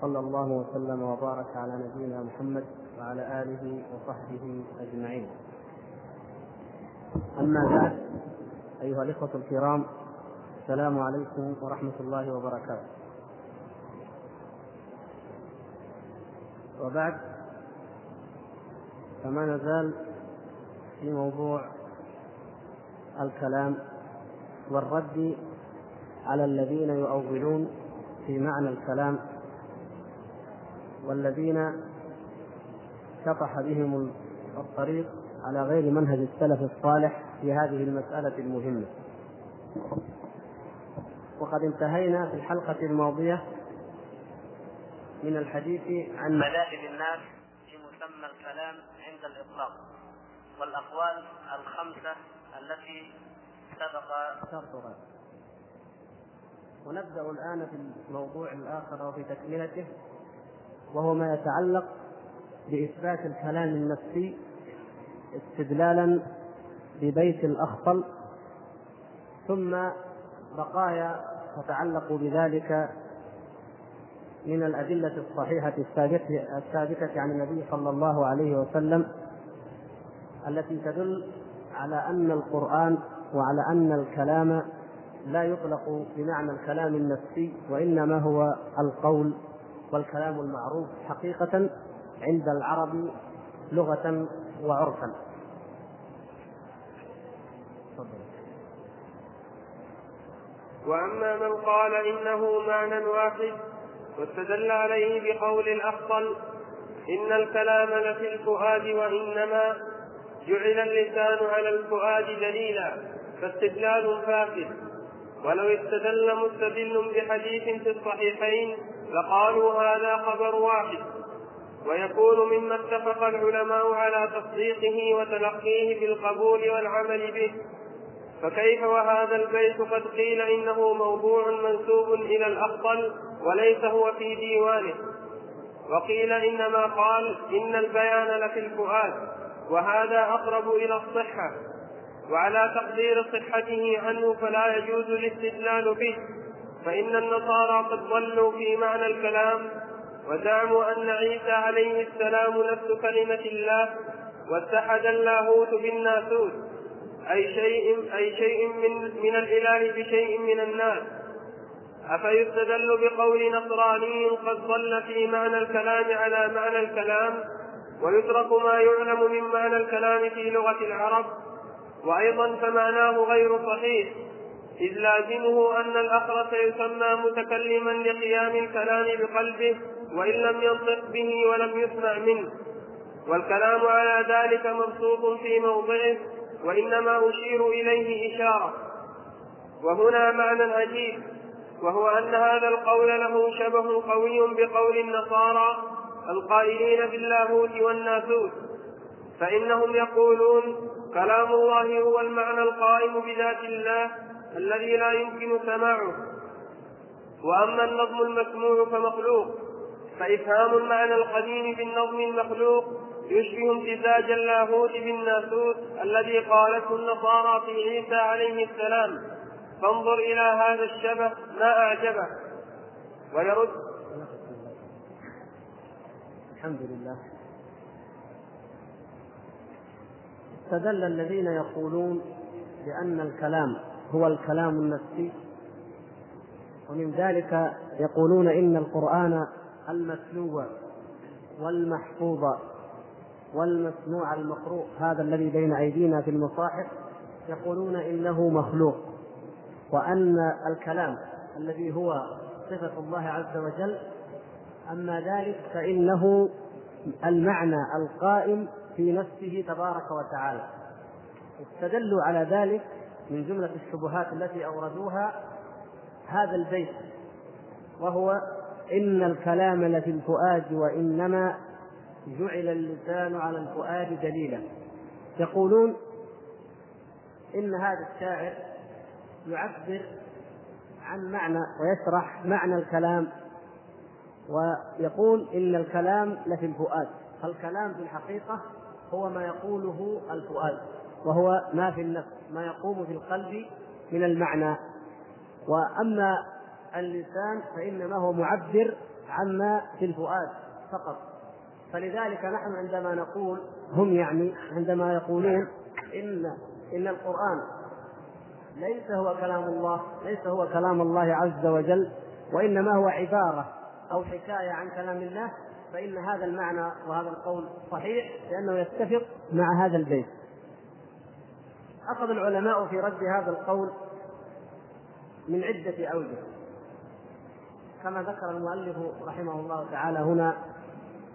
صلى الله وسلم وبارك على نبينا محمد وعلى آله وصحبه أجمعين. أما بعد أيها الإخوة الكرام السلام عليكم ورحمة الله وبركاته. وبعد فما نزال في موضوع الكلام والرد على الذين يؤولون في معنى الكلام والذين شطح بهم الطريق على غير منهج السلف الصالح في هذه المسألة المهمة. وقد انتهينا في الحلقة الماضية من الحديث عن مذاهب الناس في مسمى الكلام عند الإطلاق والأقوال الخمسة التي سبق شرطها ونبدأ الآن في الموضوع الآخر وفي تكملته. وهو ما يتعلق بإثبات الكلام النفسي استدلالا ببيت الأخطل ثم بقايا تتعلق بذلك من الأدلة الصحيحة الثابتة الثابتة عن النبي صلى الله عليه وسلم التي تدل على أن القرآن وعلى أن الكلام لا يطلق بمعنى الكلام النفسي وإنما هو القول والكلام المعروف حقيقة عند العرب لغة وعرفا. وأما من قال إنه معنى واحد واستدل عليه بقول الأفضل إن الكلام لفي الفؤاد وإنما جعل اللسان على الفؤاد دليلا فاستدلال فاسد ولو استدل مستدل بحديث في الصحيحين لقالوا هذا خبر واحد. ويكون مما اتفق العلماء على تصديقه وتلقيه بالقبول والعمل به. فكيف وهذا البيت قد قيل إنه موضوع منسوب إلى الأفضل وليس هو في ديوانه. وقيل إنما قال إن البيان لفي الفؤاد وهذا أقرب إلى الصحة. وعلى تقدير صحته عنه فلا يجوز الاستدلال به. فإن النصارى قد ضلوا في معنى الكلام وزعموا أن عيسى عليه السلام نفس كلمة الله واتحد اللاهوت بالناسوت أي شيء أي شيء من من الإله بشيء من الناس. أفيستدل بقول نصراني قد ضل في معنى الكلام على معنى الكلام ويترك ما يعلم من معنى الكلام في لغة العرب وأيضا فمعناه غير صحيح. إذ لازمه أن الأخرس يسمى متكلما لقيام الكلام بقلبه وإن لم ينطق به ولم يسمع منه. والكلام على ذلك مبسوط في موضعه وإنما أشير إليه إشارة. وهنا معنى عجيب وهو أن هذا القول له شبه قوي بقول النصارى القائلين باللاهوت والناسوت. فإنهم يقولون كلام الله هو المعنى القائم بذات الله الذي لا يمكن سماعه. وأما النظم المسموع فمخلوق فإفهام المعنى القديم بالنظم المخلوق يشبه امتزاج اللاهوت بالناسوت الذي قالته النصارى في عيسى عليه السلام. فانظر إلى هذا الشبه ما أعجبه. ويرد الحمد لله. استدل الذين يقولون بأن الكلام هو الكلام النفسي. ومن ذلك يقولون إن القرآن المتلو والمحفوظ والمسموع المقروء هذا الذي بين أيدينا في المصاحف يقولون إنه مخلوق. وأن الكلام الذي هو صفة الله عز وجل أما ذلك فإنه المعنى القائم في نفسه تبارك وتعالى. استدلوا على ذلك من جملة الشبهات التي أوردوها هذا البيت وهو إن الكلام لفي الفؤاد وإنما جعل اللسان على الفؤاد دليلا. يقولون إن هذا الشاعر يعبر عن معنى ويشرح معنى الكلام ويقول إن الكلام لفي الفؤاد. فالكلام في الحقيقة هو ما يقوله الفؤاد. وهو ما في النفس ما يقوم في القلب من المعنى. وأما اللسان فإنما هو معبر عما في الفؤاد فقط. فلذلك نحن عندما نقول هم يعني عندما يقولون إن إن القرآن ليس هو كلام الله ليس هو كلام الله عز وجل وإنما هو عبارة أو حكاية عن كلام الله فإن هذا المعنى وهذا القول صحيح لأنه يتفق مع هذا البيت. أخذ العلماء في رد هذا القول من عدة أوجه. كما ذكر المؤلف رحمه الله تعالى هنا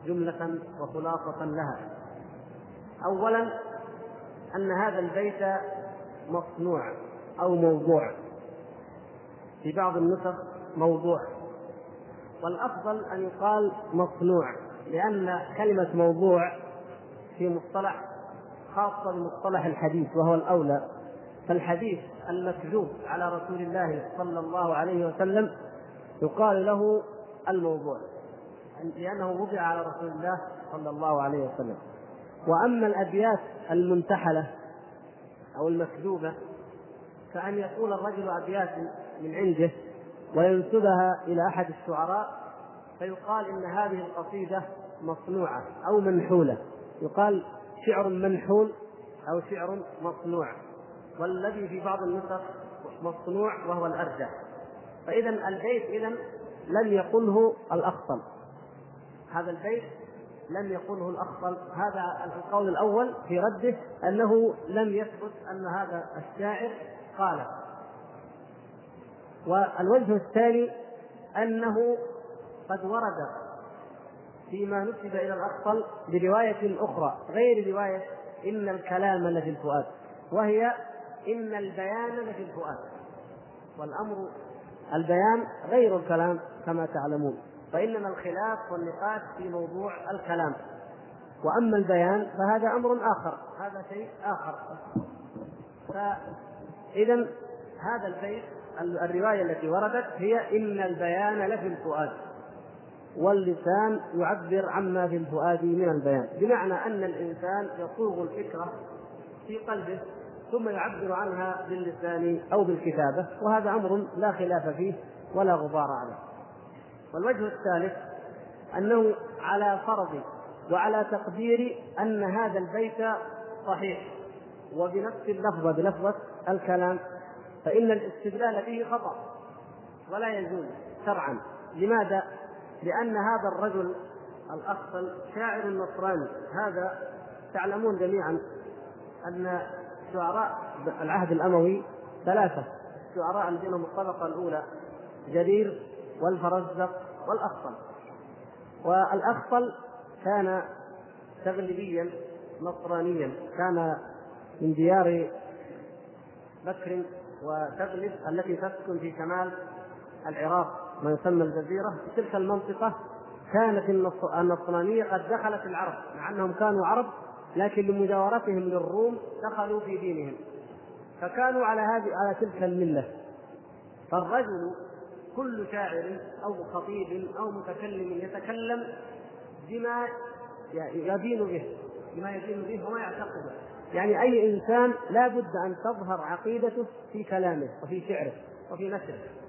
جملة وخلاصة لها. أولا أن هذا البيت مصنوع أو موضوع. في بعض النسخ موضوع. والأفضل أن يقال مصنوع لأن كلمة موضوع في مصطلح خاصة بمصطلح الحديث وهو الأولى فالحديث المكذوب على رسول الله صلى الله عليه وسلم يقال له الموضوع لأنه وضع على رسول الله صلى الله عليه وسلم. وأما الأبيات المنتحلة أو المكذوبة كأن يقول الرجل أبيات من عنده وينسبها إلى أحد الشعراء فيقال إن هذه القصيدة مصنوعة أو منحولة. يقال شعر منحول أو شعر مصنوع. والذي في بعض النسخ مصنوع وهو الأرجح. فإذا البيت إذا لم يقله الأخطل هذا البيت لم يقله الأخطل هذا القول الأول في رده أنه لم يثبت أن هذا الشاعر قاله والوجه الثاني أنه قد ورد فيما نسب إلى الأخطل برواية أخرى غير رواية إن الكلام لفي الفؤاد وهي إن البيان لفي الفؤاد. والأمر البيان غير الكلام كما تعلمون فإنما الخلاف والنقاش في موضوع الكلام. وأما البيان فهذا أمر آخر هذا شيء آخر. فإذا هذا البيت الرواية التي وردت هي إن البيان لفي الفؤاد. واللسان يعبر عما في الفؤاد من البيان. بمعنى أن الإنسان يصوغ الفكرة في قلبه ثم يعبر عنها باللسان أو بالكتابة وهذا أمر لا خلاف فيه ولا غبار عليه. والوجه الثالث أنه على فرض وعلى تقدير أن هذا البيت صحيح وبنفس اللفظة بلفظة الكلام. فإن الاستدلال به خطأ ولا يجوز شرعا. لماذا؟ لأن هذا الرجل الأخطل شاعر نصراني هذا تعلمون جميعا أن شعراء العهد الأموي ثلاثة الشعراء الذين هم الطبقة الأولى جرير والفرزدق والأخطل. والأخطل كان تغلبيا نصرانيا كان من ديار بكر وتغلب التي تسكن في شمال العراق. ما يسمى الجزيرة في تلك المنطقة كانت النصرانية قد دخلت العرب مع أنهم كانوا عرب لكن لمجاورتهم للروم دخلوا في دينهم. فكانوا على هذه على تلك الملة. فالرجل كل شاعر أو خطيب أو متكلم يتكلم بما يدين به بما يدين به وما يعتقده. يعني أي إنسان لا بد أن تظهر عقيدته في كلامه وفي شعره وفي نثره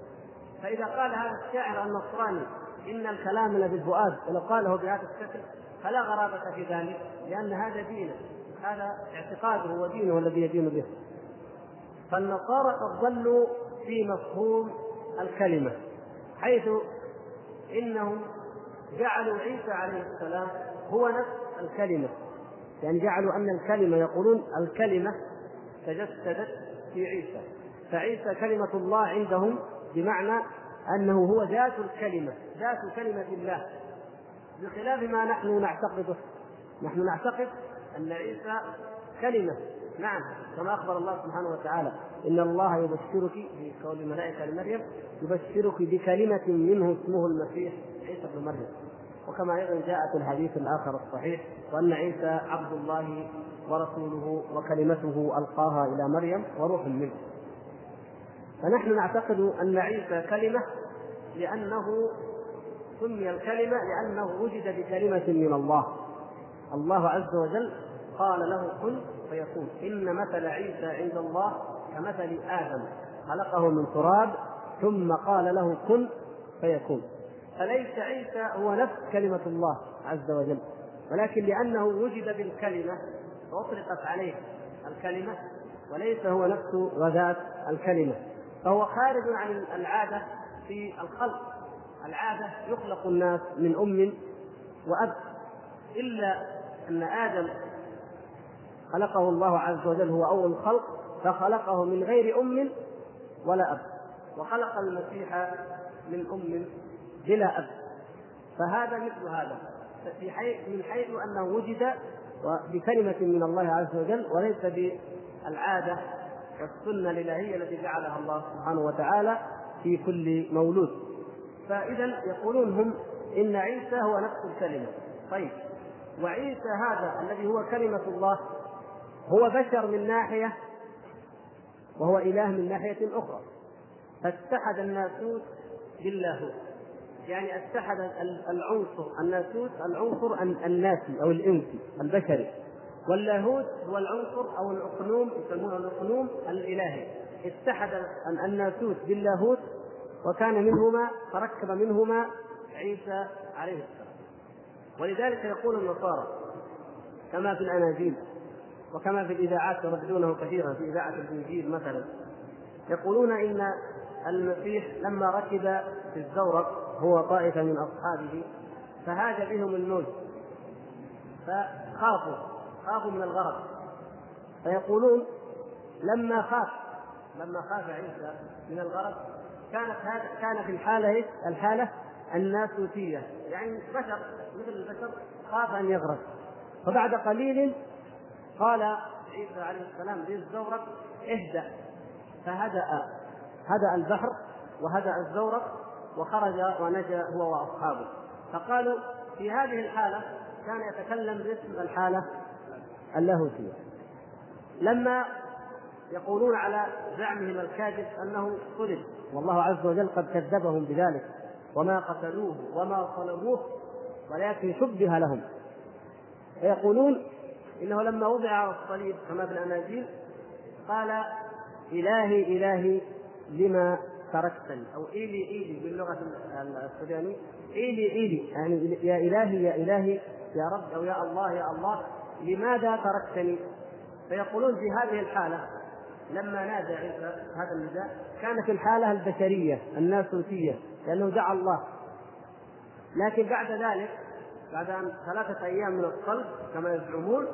فإذا قال هذا الشاعر النصراني إن الكلام لفي الفؤاد ولو قاله بهذا الشكل فلا غرابة في ذلك لأن هذا دينه هذا اعتقاده ودينه الذي يدين به. فالنصارى قد ضلوا في مفهوم الكلمة حيث إنهم جعلوا عيسى عليه السلام هو نفس الكلمة. يعني جعلوا أن الكلمة يقولون الكلمة تجسدت في عيسى. فعيسى كلمة الله عندهم بمعنى أنه هو ذات الكلمة ذات كلمة الله. بخلاف ما نحن نعتقده نحن نعتقد أن عيسى كلمة. نعم كما أخبر الله سبحانه وتعالى إن الله يبشرك في قول الملائكة لمريم يبشرك بكلمة منه اسمه المسيح عيسى بن مريم. وكما أيضا جاء في الحديث الآخر الصحيح وأن عيسى عبد الله ورسوله وكلمته ألقاها إلى مريم وروح منه. فنحن نعتقد أن عيسى كلمة لأنه سمي الكلمة لأنه وجد بكلمة من الله. الله عز وجل قال له كن فيكون. إن مثل عيسى عند الله كمثل آدم. خلقه من تراب ثم قال له كن فيكون. فليس عيسى هو نفس كلمة الله عز وجل. ولكن لأنه وجد بالكلمة وأطلقت عليه الكلمة وليس هو نفس غذاة الكلمة. فهو خارج عن العادة في الخلق. العادة يخلق الناس من أم وأب إلا أن آدم خلقه الله عز وجل هو أول الخلق فخلقه من غير أم ولا أب. وخلق المسيح من أم بلا أب. فهذا مثل هذا. في حيث من حيث أنه وجد بكلمة من الله عز وجل وليس بالعادة والسنة الإلهية التي جعلها الله سبحانه وتعالى في كل مولود. فإذا يقولون هم إن عيسى هو نفس الكلمة. طيب وعيسى هذا الذي هو كلمة الله هو بشر من ناحية وهو إله من ناحية أخرى. فاتحد الناسوت باللاهوت. يعني اتحد العنصر الناسوت العنصر الناسي أو الإنسي البشري. واللاهوت هو العنصر أو الأقنوم يسمونه الأقنوم الإلهي. اتحد الناسوت باللاهوت وكان منهما تركب منهما عيسى عليه السلام. ولذلك يقول النصارى كما في الأناجيل وكما في الإذاعات يرددونه كثيرا في إذاعة الإنجيل مثلا يقولون إن المسيح لما ركب في الزورق هو طائفة من أصحابه فهاج بهم الموت فخافوا. خافوا من الغرق فيقولون لما خاف لما خاف عيسى من الغرق كانت هذا كان في الحالة إيش؟ الحالة الناسوتية. يعني بشر مثل البشر خاف أن يغرق فبعد قليل قال عيسى عليه السلام للزورق اهدأ. فهدأ هدأ البحر وهدأ الزورق وخرج ونجا هو وأصحابه. فقالوا في هذه الحالة كان يتكلم باسم الحالة اللاهوتية لما يقولون على زعمهم الكاذب أنه صلب والله عز وجل قد كذبهم بذلك وما قتلوه وما صلبوه ولكن شبه لهم. فيقولون إنه لما وضع على الصليب كما في الأناجيل قال إلهي إلهي لما تركتني؟ أو إيلي إيلي باللغة السريانيه إيلي إيلي يعني يا إلهي يا إلهي يا رب أو يا الله يا الله. لماذا تركتني؟ فيقولون في هذه الحالة لما نادى عيسى هذا النداء كانت الحالة البشرية الناسوتيه لأنه دعا الله. لكن بعد ذلك بعد أن ثلاثة أيام من الصلب كما يزعمون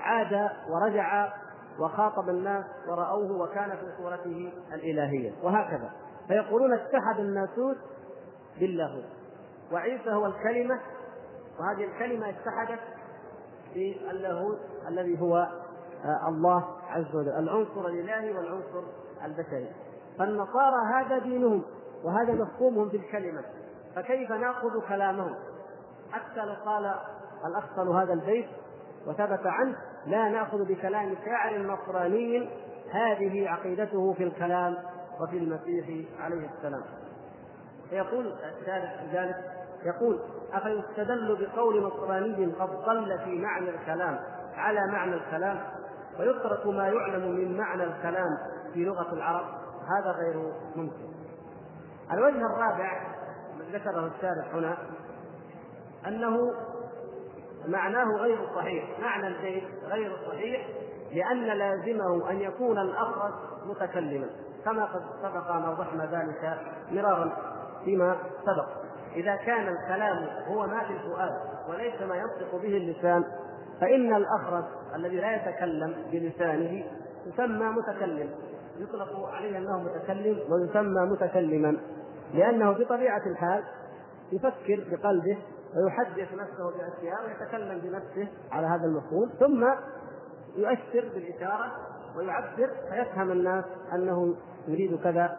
عاد ورجع وخاطب الناس ورأوه وكان في صورته الإلهية وهكذا. فيقولون اتحد الناسوت باللاهوت وعيسى هو الكلمة وهذه الكلمة اتحدت باللاهوت الذي هو آه، الله عز وجل. العنصر الإلهي والعنصر البشري. فالنصارى هذا دينهم وهذا مفهومهم في الكلمة. فكيف نأخذ كلامهم؟ حتى لو قال الأخطل هذا البيت وثبت عنه لا نأخذ بكلام شاعر نصراني. هذه عقيدته في الكلام وفي المسيح عليه السلام. فيقول الثالث ذلك يقول أفيستدل بقول نصراني قد ضل في معنى الكلام على معنى الكلام ويترك ما يعلم من معنى الكلام في لغة العرب هذا غير ممكن. الوجه الرابع ذكره الشارح هنا أنه معناه غير صحيح. معنى البيت غير صحيح لأن لازمه أن يكون الأخرس متكلما كما قد سبق أن أوضحنا ذلك مرارا فيما سبق. إذا كان الكلام هو ما في الفؤاد وليس ما ينطق به اللسان فإن الأخرس الذي لا يتكلم بلسانه يسمى متكلم يطلق عليه أنه متكلم ويسمى متكلما لأنه بطبيعة الحال يفكر بقلبه ويحدث نفسه بأشياء ويتكلم بنفسه على هذا المفهوم ثم يؤثر بالإشارة ويعبر فيفهم الناس أنه يريد كذا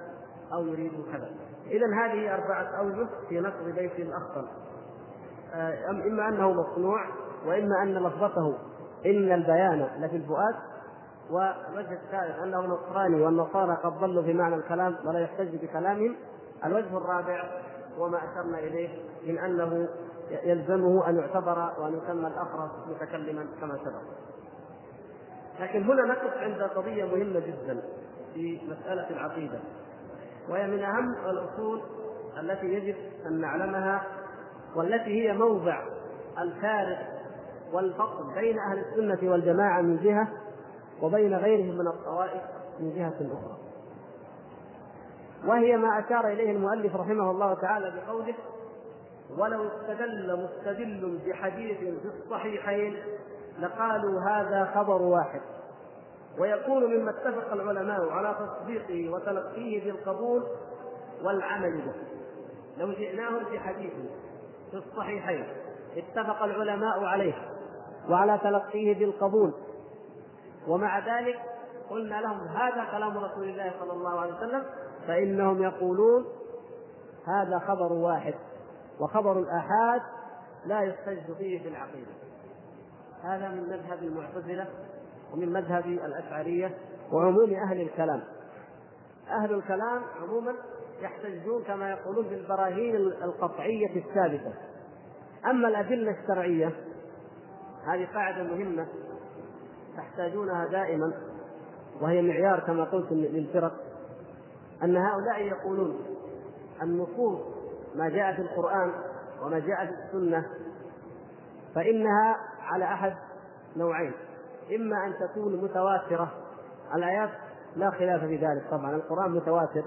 أو يريد كذا. اذا هذه أربعة أوجه في نقض بيت الاخطل. آه، إما أنه مصنوع وإما أن لفظته إن البيان لفي الفؤاد والوجه الثالث أنه نصراني والنصارى قد ضلوا في معنى الكلام ولا يحتج بكلامهم الوجه الرابع وما أشرنا إليه من أنه يلزمه أن يعتبر وأن يسمى الاخرس متكلما كما سبق. لكن هنا نقف عند قضية مهمة جدا في مسألة العقيدة. وهي من أهم الأصول التي يجب أن نعلمها والتي هي موضع الفارق والفصل بين أهل السنة والجماعة من جهة وبين غيرهم من الطوائف من جهة أخرى. وهي ما أشار إليه المؤلف رحمه الله تعالى بقوله ولو استدل مستدل بحديث في الصحيحين لقالوا هذا خبر واحد ويكون مما اتفق العلماء على تصديقه وتلقيه بالقبول والعمل به. لو جئناهم بحديث في الصحيحين اتفق العلماء عليه وعلى تلقيه بالقبول. ومع ذلك قلنا لهم هذا كلام رسول الله صلى الله عليه وسلم فإنهم يقولون هذا خبر واحد وخبر الآحاد لا يحتج فيه في العقيدة. هذا من مذهب المعتزلة ومن مذهب الأشعرية وعموم أهل الكلام. أهل الكلام عموما يحتجون كما يقولون بالبراهين القطعية الثابتة. أما الأدلة الشرعية هذه قاعدة مهمة تحتاجونها دائما وهي معيار كما قلت للفرق أن هؤلاء يقولون النصوص ما جاء في القرآن وما جاء في السنة فإنها على أحد نوعين. إما أن تكون متواترة. الآيات لا خلاف في ذلك طبعا. القرآن متواتر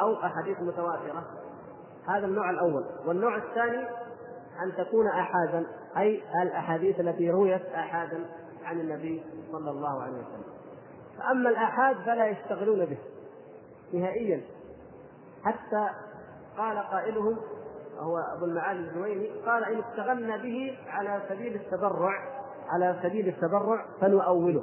أو أحاديث متواترة. هذا النوع الأول. والنوع الثاني أن تكون آحادا أي الأحاديث التي رويت آحادا عن النبي صلى الله عليه وسلم. فأما الآحاد فلا يشتغلون به نهائيا. حتى قال قائلهم وهو أبو المعالي الجويني قال إن اشتغلنا به على سبيل التبرع على سبيل التبرع فنؤوله.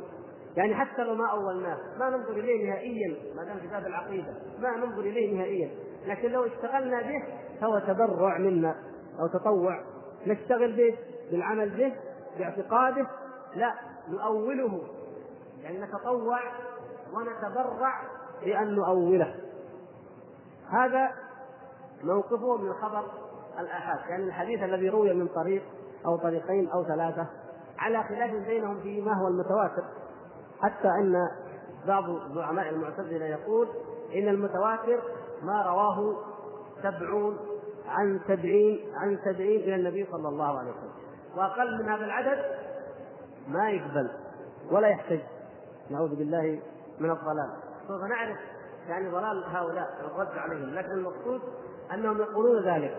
يعني حتى لو ما أولناه ما ننظر إليه نهائيا ما دام كتاب العقيدة ما ننظر إليه نهائيا. لكن لو اشتغلنا به فهو تبرع منا أو تطوع. نشتغل به بالعمل به باعتقاده لا نؤوله. يعني نتطوع ونتبرع بأن نؤوله. هذا موقفه من خبر الآحاد. يعني الحديث الذي روي من طريق أو طريقين أو ثلاثة على خلاف بينهم في ما هو المتواتر. حتى أن بعض زعماء المعتزلة يقول إن المتواتر ما رواه سبعون عن سبعين عن سبعين إلى النبي صلى الله عليه وسلم. وأقل من هذا العدد ما يقبل ولا يحتج. نعوذ بالله من الضلال. سوف نعرف يعني ضلال هؤلاء الرد عليهم لكن المقصود أنهم يقولون ذلك.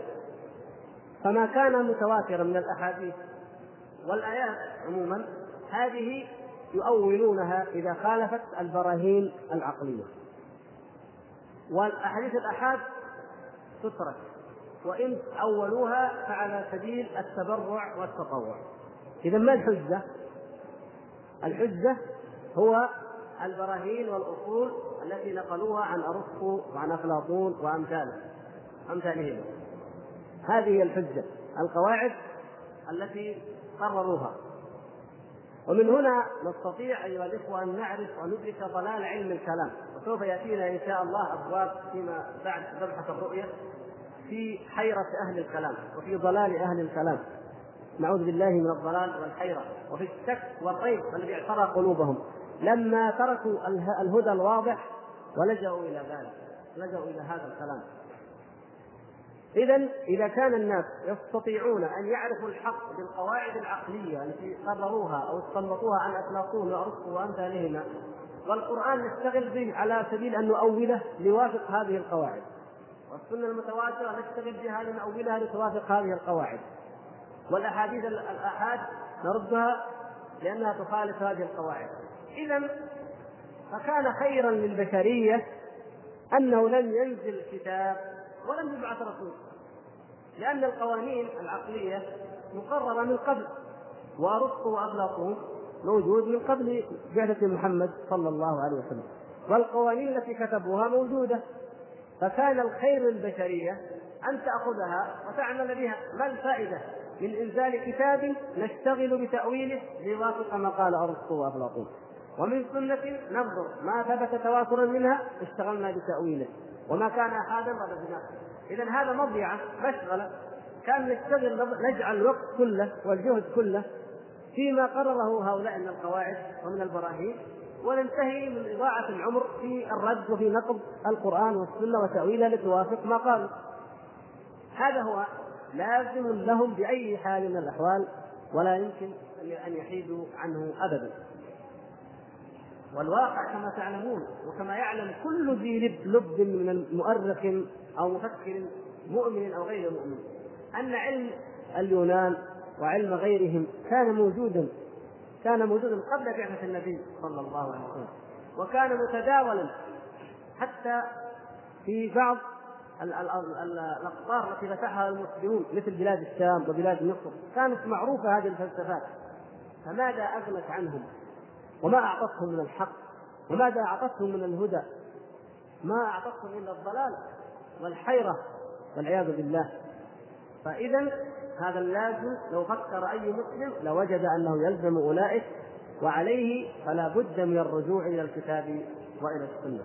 فما كان متواترا من الأحاديث والآيات عموما هذه يؤولونها إذا خالفت البراهين العقلية. والأحاديث الأحاد تترك وإن أولوها فعلى سبيل التبرع والتطوع. إذا ما الحجة؟ الحجة هو البراهين والأصول التي نقلوها عن أرسطو وعن أفلاطون وأمثاله أمثالهم. هذه هي الحجة. القواعد التي قرروها ومن هنا نستطيع أيها الإخوة أن نعرف وندرك ضلال علم الكلام. وسوف يأتينا إن شاء الله أبواب فيما بعد مبحث الرؤية في حيرة أهل الكلام وفي ضلال أهل الكلام. نعوذ بالله من الضلال والحيرة وفي الشك والريب الذي اعترى قلوبهم. لما تركوا الهدى الواضح ولجأوا إلى ذلك لجأوا إلى هذا الكلام. إذا إذا كان الناس يستطيعون أن يعرفوا الحق بالقواعد العقلية التي قرروها أو استنبطوها عن أفلاطون وأرسطو وأمثالهما والقرآن نشتغل به على سبيل أن نؤوله ليوافق هذه القواعد والسنة المتواترة نشتغل بها لنؤولها لتوافق هذه القواعد والأحاديث الآحاد نردها لأنها تخالف هذه القواعد. إذا فكان خيرا للبشرية أنه لم ينزل كتاب ولم يبعث رسول. لأن القوانين العقلية مقررة من قبل وأرسطو وأفلاطون موجود من قبل بعثة محمد صلى الله عليه وسلم. والقوانين التي كتبوها موجودة. فكان الخير للبشرية أن تأخذها وتعمل بها. ما الفائدة؟ من إنزال كتاب نشتغل بتأويله ليوافق ما قال أرسطو وأفلاطون ومن سنة ننظر ما ثبت تواترا منها اشتغلنا بتأويله. وما كان أحدا رددناه إذا هذا مضيعة مشغلة كان نشتغل نجعل الوقت كله والجهد كله فيما قرره هؤلاء من القواعد ومن البراهين وننتهي من إضاعة العمر في الرد وفي نقد القرآن والسنة وتأويلها لتوافق ما قالوا. هذا هو لازم لهم بأي حال من الأحوال ولا يمكن أن يحيدوا عنه أبدا. والواقع كما تعلمون وكما يعلم كل ذي لب, لب من مؤرخ أو مفكر مؤمن أو غير مؤمن أن علم اليونان وعلم غيرهم كان موجودا كان موجودا قبل بعثة النبي صلى الله عليه وسلم وكان متداولا حتى في بعض الأقطار التي فتحها المسلمون مثل بلاد الشام وبلاد مصر كانت معروفة هذه الفلسفات فماذا أغنت عنهم؟ وما أعطتهم من الحق وماذا أعطتهم من الهدى؟ ما أعطتهم إلا الضلال والحيرة والعياذ بالله. فاذا هذا اللازم لو فكر أي مسلم لوجد أنه يلزم أولئك وعليه فلا بد من الرجوع إلى الكتاب وإلى السنة.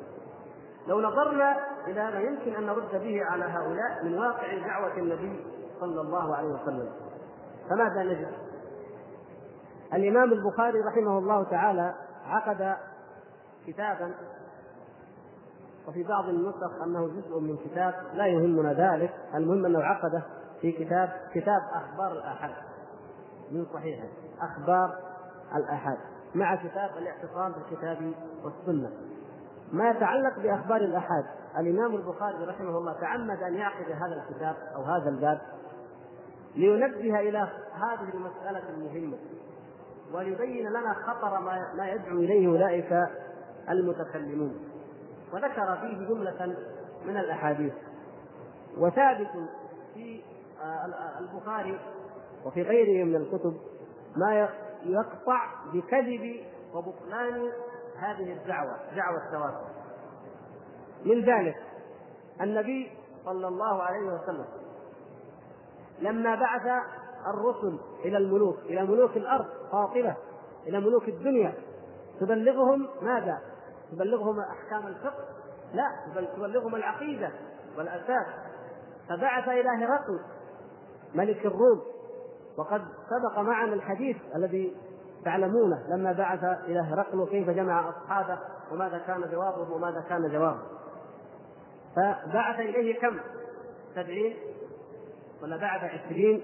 لو نظرنا إلى ما يمكن أن نرد به على هؤلاء من واقع دعوة النبي صلى الله عليه وسلم فماذا نجد؟ الإمام البخاري رحمه الله تعالى عقد كتابا وفي بعض النسخ أنه جزء من كتاب لا يهمنا ذلك المهم أنه عقده في كتاب كتاب أخبار الأحاد. من صحيحه أخبار الأحاد مع كتاب الاعتصام بالكتاب والسنة. ما يتعلق بأخبار الأحاد الإمام البخاري رحمه الله تعمد أن يعقد هذا الكتاب أو هذا الباب لينبه إلى هذه المسألة المهمة. وليبين لنا خطر ما ما يدعو إليه أولئك المتكلمون. وذكر فيه جملة من الأحاديث. وثابت في آه، البخاري وفي غيره من الكتب ما يقطع بكذب وبطلان هذه الدعوة دعوة التواتر من ذلك النبي صلى الله عليه وسلم لما بعث الرسل إلى الملوك إلى ملوك الأرض قاطبة إلى ملوك الدنيا. تبلغهم ماذا؟ تبلغهم أحكام الفقه؟ لا بل تبلغهم العقيدة والأساس. فبعث إلى هرقل ملك الروم. وقد سبق معنا الحديث الذي تعلمونه. لما بعث إلى هرقل وكيف جمع أصحابه؟ وماذا كان جوابه وماذا كان جوابه؟ فبعث إليه كم؟ سبعين؟ ولا بعث عشرين؟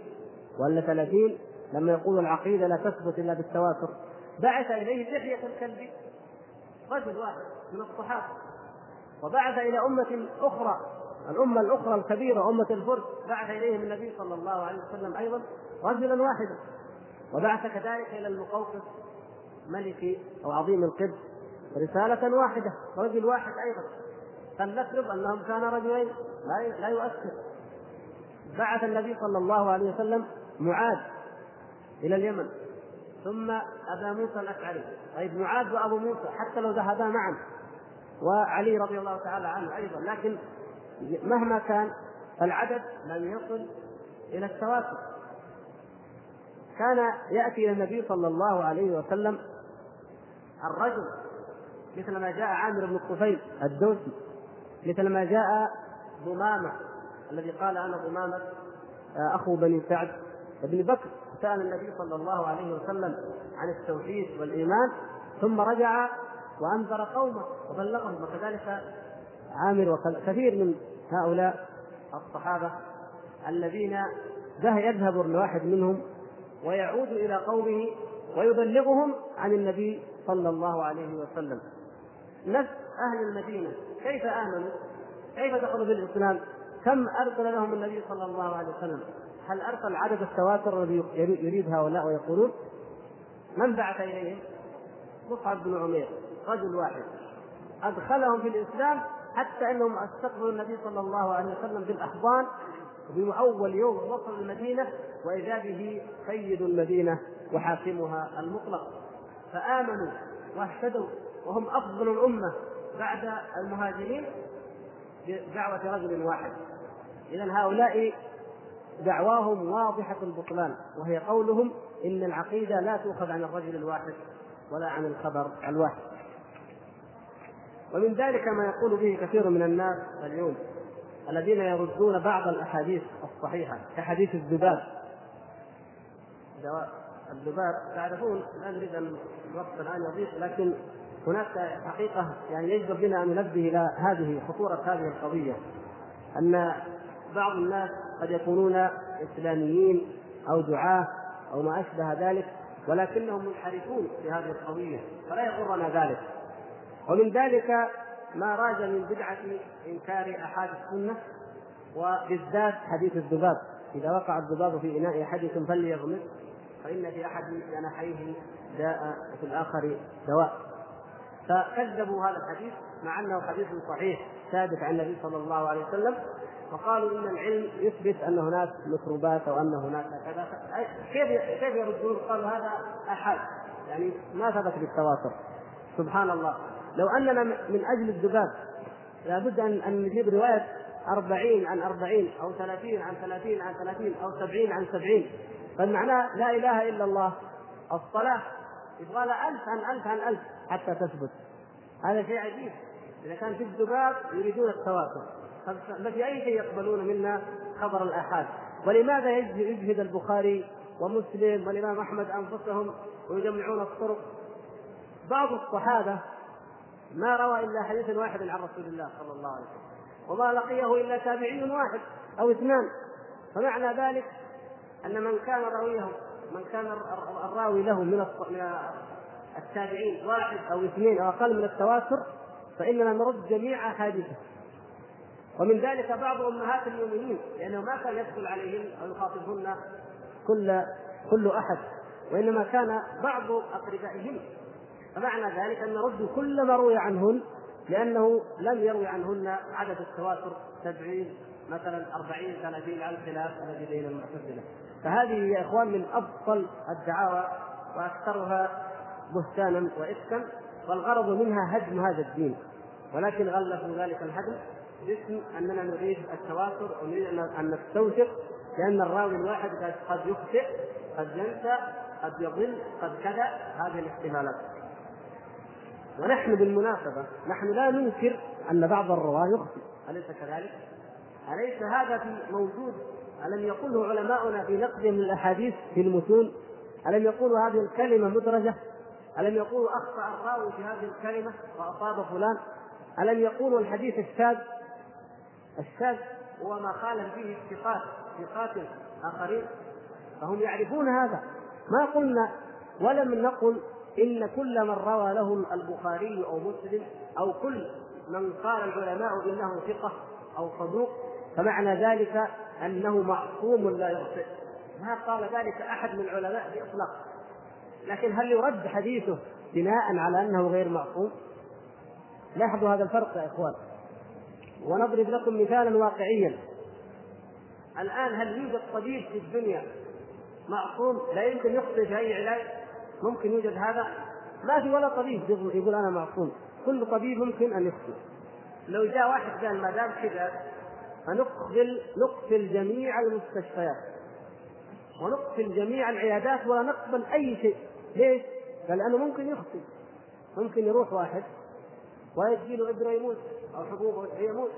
ولا ثلاثين؟ لما يقول العقيدة لا تثبت إلا بالتواتر. بعث اليه دحيه الكلب. رجل واحد من الصحابة. وبعث إلى أمة أخرى. الأمة الأخرى الكبيرة أمة الفرس. بعث إليهم النبي صلى الله عليه وسلم أيضا. رجلا واحدا. وبعث كذلك إلى المقوقس. ملك أو عظيم القبط رسالة واحدة. رجل واحد أيضا. فلنفرض أنهم كان رجلين. لا لا يؤثر. بعث النبي صلى الله عليه وسلم معاذ. إلى اليمن. ثم أبا موسى الأشعري. طيب معاذ وأبو موسى حتى لو ذهبا معا. وعلي رضي الله تعالى عنه أيضا. لكن مهما كان العدد لم يصل إلى التواتر. كان يأتي إلى النبي صلى الله عليه وسلم الرجل مثل ما جاء عامر بن الطفيل الدوسي مثل ما جاء ضمامة الذي قال أنا ضمامة آه، أخو بني سعد. بن بكر سأل النبي صلى الله عليه وسلم عن التوحيد والإيمان ثم رجع وأنذر قومه وبلغهم وكذلك عامر وكثير من هؤلاء الصحابة الذين يذهب الواحد منهم ويعود إلى قومه ويبلغهم عن النبي صلى الله عليه وسلم نفس أهل المدينة كيف آمنوا؟ كيف دخلوا في الإسلام؟ كم أرسل لهم النبي صلى الله عليه وسلم؟ هل أرسل عدد التواتر الذي يريد هؤلاء ويقولون؟ من بعث إليهم؟ مصعب بن عمير رجل واحد أدخلهم في الإسلام حتى أنهم أستقبلوا النبي صلى الله عليه وسلم بالأحضان أول يوم وصل المدينة وإذا به سيد المدينة وحاكمها المطلق فآمنوا واهتدوا وهم أفضل الأمة بعد المهاجرين بدعوة رجل واحد إذا هؤلاء دعواهم واضحة البطلان وهي قولهم إن العقيدة لا تؤخذ عن الرجل الواحد ولا عن الخبر الواحد. ومن ذلك ما يقول به كثير من الناس اليوم الذين يردون بعض الأحاديث الصحيحة كحديث الذباب. الذباب تعرفون لا نريد أن الوقت الآن يضيق لكن هناك حقيقة يعني يجب بنا أن ننبه إلى هذه خطورة هذه القضية أن بعض الناس قد يكونون إسلاميين أو دعاة أو ما أشبه ذلك ولكنهم منحرفون في هذه القضية فلا يغرنا ذلك. ومن ذلك ما راج من بدعة إنكار أحاد السنة وبالذات حديث الذباب. إذا وقع الذباب في إناء أحدكم فليغمس فإن في أحد جناحيه داء وفي الآخر دواء. فكذبوا هذا الحديث مع أنه حديث صحيح ثابت عن النبي صلى الله عليه وسلم. وقالوا إن العلم يثبت أن هناك ميكروبات أو أن هناك كذا. كيف كيف يردون؟ قالوا هذا أحد. يعني ما ثبت بالتواتر سبحان الله. لو أننا من أجل الذباب لابد أن أن نجيب رواية أربعين عن أربعين أو ثلاثين عن ثلاثين عن ثلاثين أو سبعين عن سبعين. فالمعنى لا إله إلا الله. الصلاة يبغى لها ألف عن ألف عن ألف حتى تثبت. هذا شيء عجيب. إذا كان في الذباب يريدون التواتر ففي أي شيء يقبلون منا خبر الآحاد. ولماذا يجهد البخاري ومسلم والإمام أحمد أنفسهم ويجمعون الطرق؟ بعض الصحابة ما روى إلا حديثا واحدا عن رسول الله صلى الله عليه وسلم. وما لقيه إلا تابعي واحد أو اثنان. فمعنى ذلك أن من كان راويه من كان الراوي له من التابعين واحد أو اثنين أو أقل من التواتر فإننا نرد جميع أحاديثه. ومن ذلك بعض أمهات المؤمنين لأنه ما كان يدخل عليهن أو يخاطبهن كل كل أحد وإنما كان بعض اقربائهن فمعنى ذلك أن نرد كل ما روي عنهن لأنه لم يروي عنهن عدد التواتر سبعين مثلا أربعين ثلاثين على الخلاف الذي بين المعتزلة. فهذه يا إخوان من أبطل الدعاوى وأكثرها بهتانا وإفكا والغرض منها هدم هذا الدين ولكن غلفوا ذلك الهدم. باسم اننا نريد التواتر ونريد ان نستوثق لأن الراوي الواحد قد يخطئ قد ينسى قد يضل قد كذا هذه الاحتمالات ونحن بالمناسبة نحن لا ننكر أن بعض الرواة يخطئ أليس كذلك؟ أليس هذا في موجود ألم يقله علماؤنا في نقدهم للأحاديث في المتون؟ ألم يقولوا هذه الكلمة مدرجة؟ ألم يقولوا أخطأ الراوي في هذه الكلمة وأصاب فلان؟ ألم يقولوا الحديث الشاذ الشاذ هو ما خالف فيه الثقات ثقات آخرين. فهم يعرفون هذا. ما قلنا ولم نقل إن كل من روى له البخاري أو مسلم أو كل من قال العلماء إنه ثقة أو صدوق فمعنى ذلك أنه معصوم لا يخطئ. ما قال ذلك أحد من العلماء بإطلاق. لكن هل يرد حديثه بناء على أنه غير معصوم؟ لاحظوا هذا الفرق يا إخوان. ونضرب لكم مثالا واقعيا. الآن هل يوجد طبيب في الدنيا معصوم؟ لا يمكن يخطئ في أي علاج؟ ممكن يوجد هذا؟ ما في ولا طبيب يقول أنا معصوم. كل طبيب ممكن أن يخطئ. لو جاء واحد قال ما دام كذا فنقفل نقفل جميع المستشفيات. ونقفل جميع العيادات ولا نقبل أي شيء. ليش؟ قال لأنه ممكن يخطئ. ممكن يروح واحد ويجي له ابره يموت أو حبوب يموت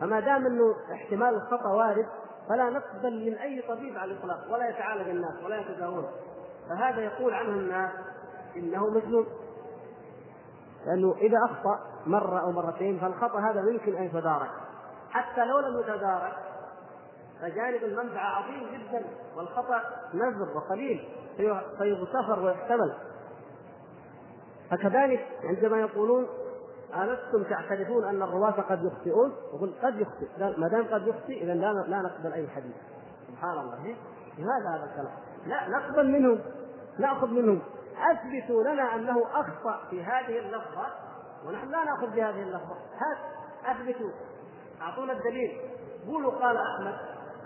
فما دام إنه احتمال الخطأ وارد فلا نقبل من أي طبيب على الإطلاق ولا يتعالج الناس ولا يتداوون فهذا يقول عنه الناس إنه مجنون. لأنه إذا أخطأ مرة أو مرتين فالخطأ هذا يمكن أن يتدارك. حتى لو لم يتدارك فجانب المنفعة عظيم جدا والخطأ نزر وقليل فيغتفر ويحتمل. فكذلك عندما يقولون ألستم تعترفون أن الرواة قد يخطئون؟ يقول قد يخطئ، ما دام قد يخطئ إذا لا لا نقبل أي حديث. سبحان الله، لماذا هذا الكلام؟ لا نقبل منهم، نأخذ منهم، أثبتوا لنا أنه أخطأ في هذه اللفظة ونحن لا نأخذ بهذه اللفظة، هات أثبتوا. أعطونا الدليل، قولوا قال أحمد،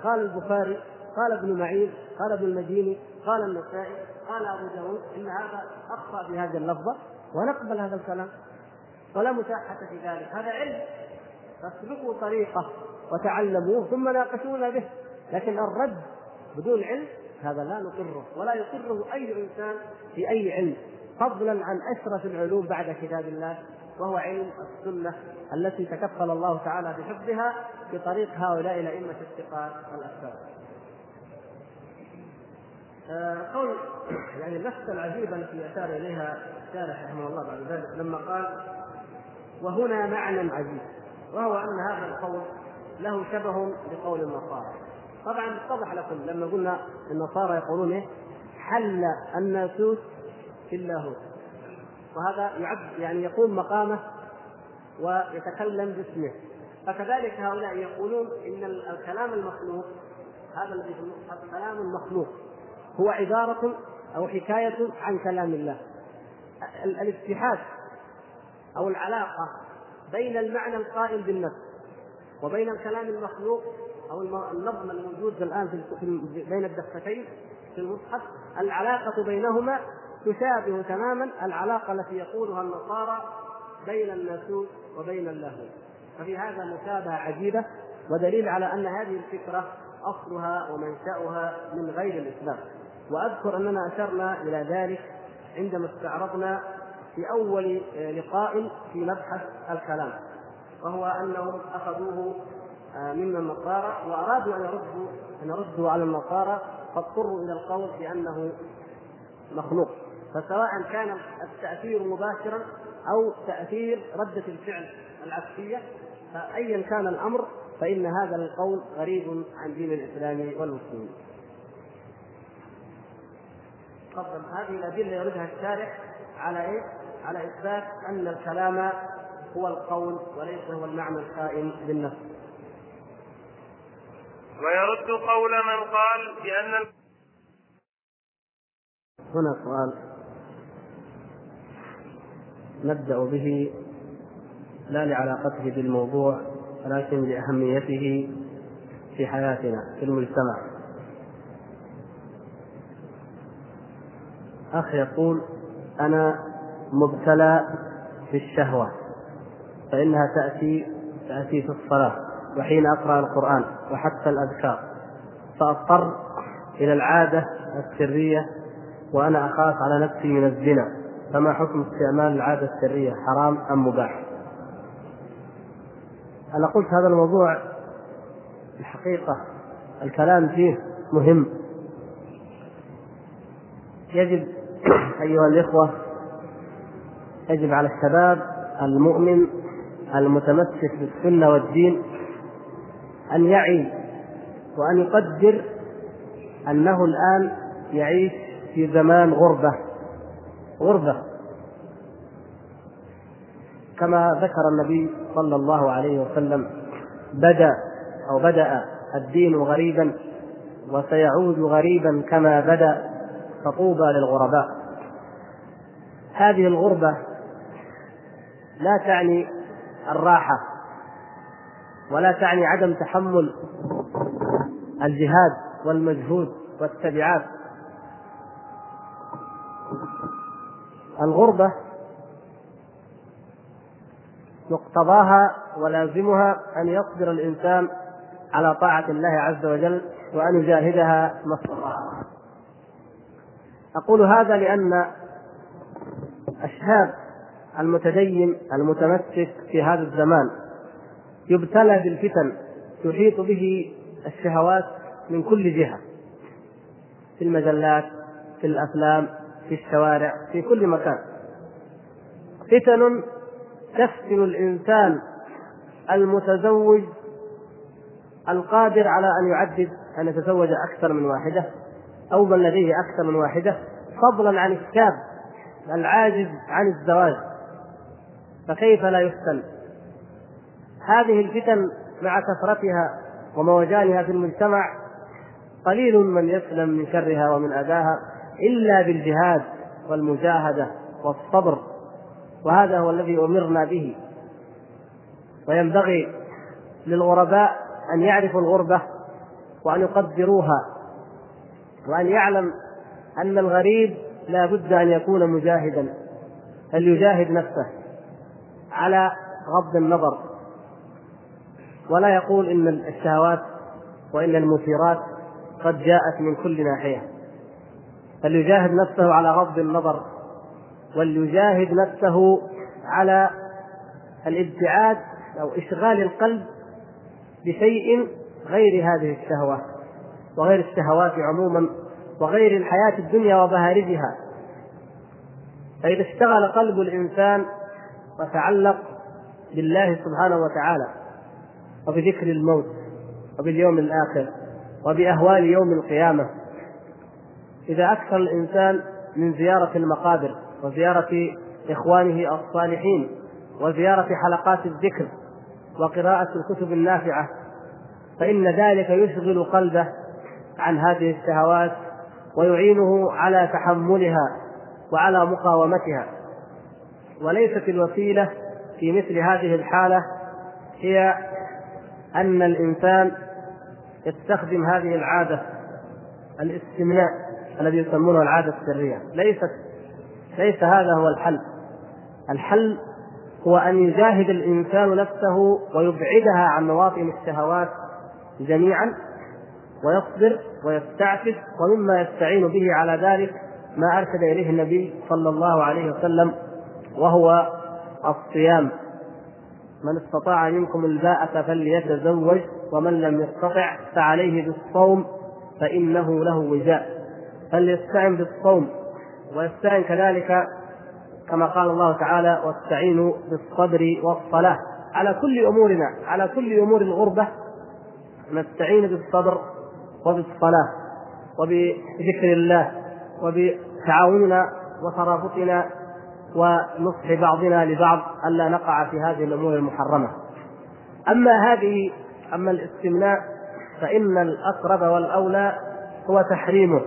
قال البخاري، قال ابن معين، قال ابن المديني، قال النسائي، قال أبو داود. إن هذا أخطأ في هذه اللفظة. ونقبل هذا الكلام. ولا مشاحة في ذلك. هذا علم. فاسلكوا طريقه وتعلموه ثم ناقشونا به. لكن الرد بدون علم هذا لا نقره ولا يقره أي إنسان في أي علم. فضلا عن أشرف العلوم بعد كتاب الله وهو علم السنة التي تكفل الله تعالى بحفظها بطريق هؤلاء الأئمة الثقات والاكثر. آه، قول يعني اللفته العجيبه التي اشار إليها الشارح رحمه الله بعد ذلك لما قال وهنا معنى عجيب وهو أن هذا القول له شبه بقول النصارى. طبعا اتضح لكم لما قلنا النصارى يقولون إيه؟ حل الناسوس في اللاهوت وهذا يعد يعني يقوم مقامه ويتكلم باسمه. فكذلك هؤلاء يقولون إن الكلام المخلوق هذا الذي في المصحف كلام المخلوق هو عبارة أو حكاية عن كلام الله. الاتحاد أو العلاقة بين المعنى القائم بالنفس وبين الكلام المخلوق أو النظم الموجود الآن في بين الدفتين في المصحف. العلاقة بينهما تشابه تماما العلاقة التي يقولها النصارى بين الناسوت وبين اللاهوت ففي هذا مشابهة عجيبة ودليل على أن هذه الفكرة أصلها ومنشأها من غير الإسلام. وأذكر أننا أشرنا إلى ذلك عندما استعرضنا في أول لقاء في مبحث الكلام وهو أنهم أخذوه آه، من النصارى وأرادوا أن يردوا أن يردوا على النصارى فاضطروا إلى القول بأنه مخلوق فسواء كان التأثير مباشرا أو تأثير ردة الفعل العكسية فأيا كان الأمر فإن هذا القول غريب عن دين الإسلام والمسلمين. تفضل هذه الأدلة يردها الشارح على إيه؟ على إثبات أن الكلام هو القول وليس هو المعنى القائم بالنفس. ويرد قول من قال بأن هنا سؤال نبدأ به لا لعلاقته بالموضوع ولكن لأهميته في حياتنا في المجتمع أخ يقول أنا مبتلى بالشهوة فإنها تأتي تأتي في الصلاة وحين أقرأ القرآن وحتى الأذكار. فأضطر إلى العادة السرية وأنا أخاف على نفسي من الزنا. فما حكم استعمال العادة السرية؟ حرام أم مباح؟ أنا قلت هذا الموضوع الحقيقة الكلام فيه مهم. يجب أيها الإخوة يجب على الشباب المؤمن المتمسك بالسنة والدين أن يعي وأن يقدر أنه الآن يعيش في زمان غربة. غربة. كما ذكر النبي صلى الله عليه وسلم بدا أو بدأ الدين غريبا وسيعود غريبا كما بدا فطوبى للغرباء. هذه الغربة لا تعني الراحة ولا تعني عدم تحمل الجهاد والمجهود والتبعات الغربة مقتضاها ولازمها أن يصبر الإنسان على طاعة الله عز وجل وأن يجاهدها ما. أقول هذا لأن الشاب المتدين المتمسك في هذا الزمان. يبتلى بالفتن تحيط به الشهوات من كل جهة. في المجلات في الأفلام في الشوارع في كل مكان. فتن تفتن الإنسان المتزوج القادر على أن يعدد أن يتزوج أكثر من واحدة أو من لديه أكثر من واحدة فضلا عن الشاب العاجز عن الزواج. فكيف لا يفتن هذه الفتن مع كثرتها وموجانها في المجتمع قليل من يسلم من شرها ومن أذاها إلا بالجهاد والمجاهدة والصبر وهذا هو الذي أمرنا به. وينبغي للغرباء أن يعرفوا الغربة وأن يقدروها وأن يعلم أن الغريب لا بد أن يكون مجاهدا فليجاهد نفسه. على غض النظر. ولا يقول إن الشهوات وإن المثيرات قد جاءت من كل ناحية. فليجاهد نفسه على غض النظر وليجاهد نفسه على الابتعاد أو إشغال القلب بشيء غير هذه الشهوة وغير الشهوات عموما وغير الحياة الدنيا وبهارجها. فإذا اشتغل قلب الإنسان وتعلق بالله سبحانه وتعالى وبذكر الموت وباليوم الآخر وبأهوال يوم القيامة. إذا أكثر الإنسان من زيارة المقابر وزيارة إخوانه الصالحين وزيارة حلقات الذكر وقراءة الكتب النافعة فإن ذلك يشغل قلبه عن هذه الشهوات ويعينه على تحملها وعلى مقاومتها. وليست الوسيلة في مثل هذه الحالة هي أن الإنسان يستخدم هذه العادة الاستمناء الذي يسمونه العادة السرية. ليست ليس هذا هو الحل. الحل هو أن يجاهد الإنسان نفسه ويبعدها عن مواطن الشهوات جميعا ويصبر ويستعفف ومما يستعين به على ذلك ما أرشد إليه النبي صلى الله عليه وسلم وهو الصيام. من استطاع منكم الباءة فليتزوج ومن لم يستطع فعليه بالصوم فإنه له وجاء. فليستعن بالصوم ويستعن كذلك كما قال الله تعالى واستعينوا بالصبر والصلاة على كل أمورنا على كل أمور الغربة نستعين بالصبر وبالصلاة وبذكر الله وبتعاوننا وترابطنا ونصح بعضنا لبعض ألا نقع في هذه الأمور المحرمة. أما هذه أما الاستمناء فإن الأقرب والأولى هو تحريمه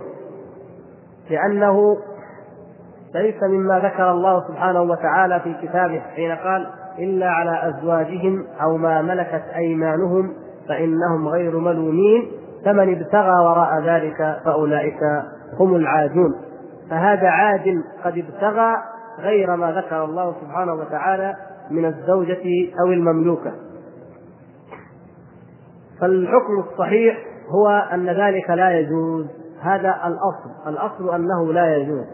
لأنه ليس مما ذكر الله سبحانه وتعالى في كتابه حين قال إلا على أزواجهم أو ما ملكت أيمانهم فإنهم غير ملومين فمن ابتغى وراء ذلك فأولئك هم العادون فهذا عاد قد ابتغى غير ما ذكر الله سبحانه وتعالى من الزوجة أو المملوكة. فالحكم الصحيح هو أن ذلك لا يجوز. هذا الأصل. الأصل أنه لا يجوز.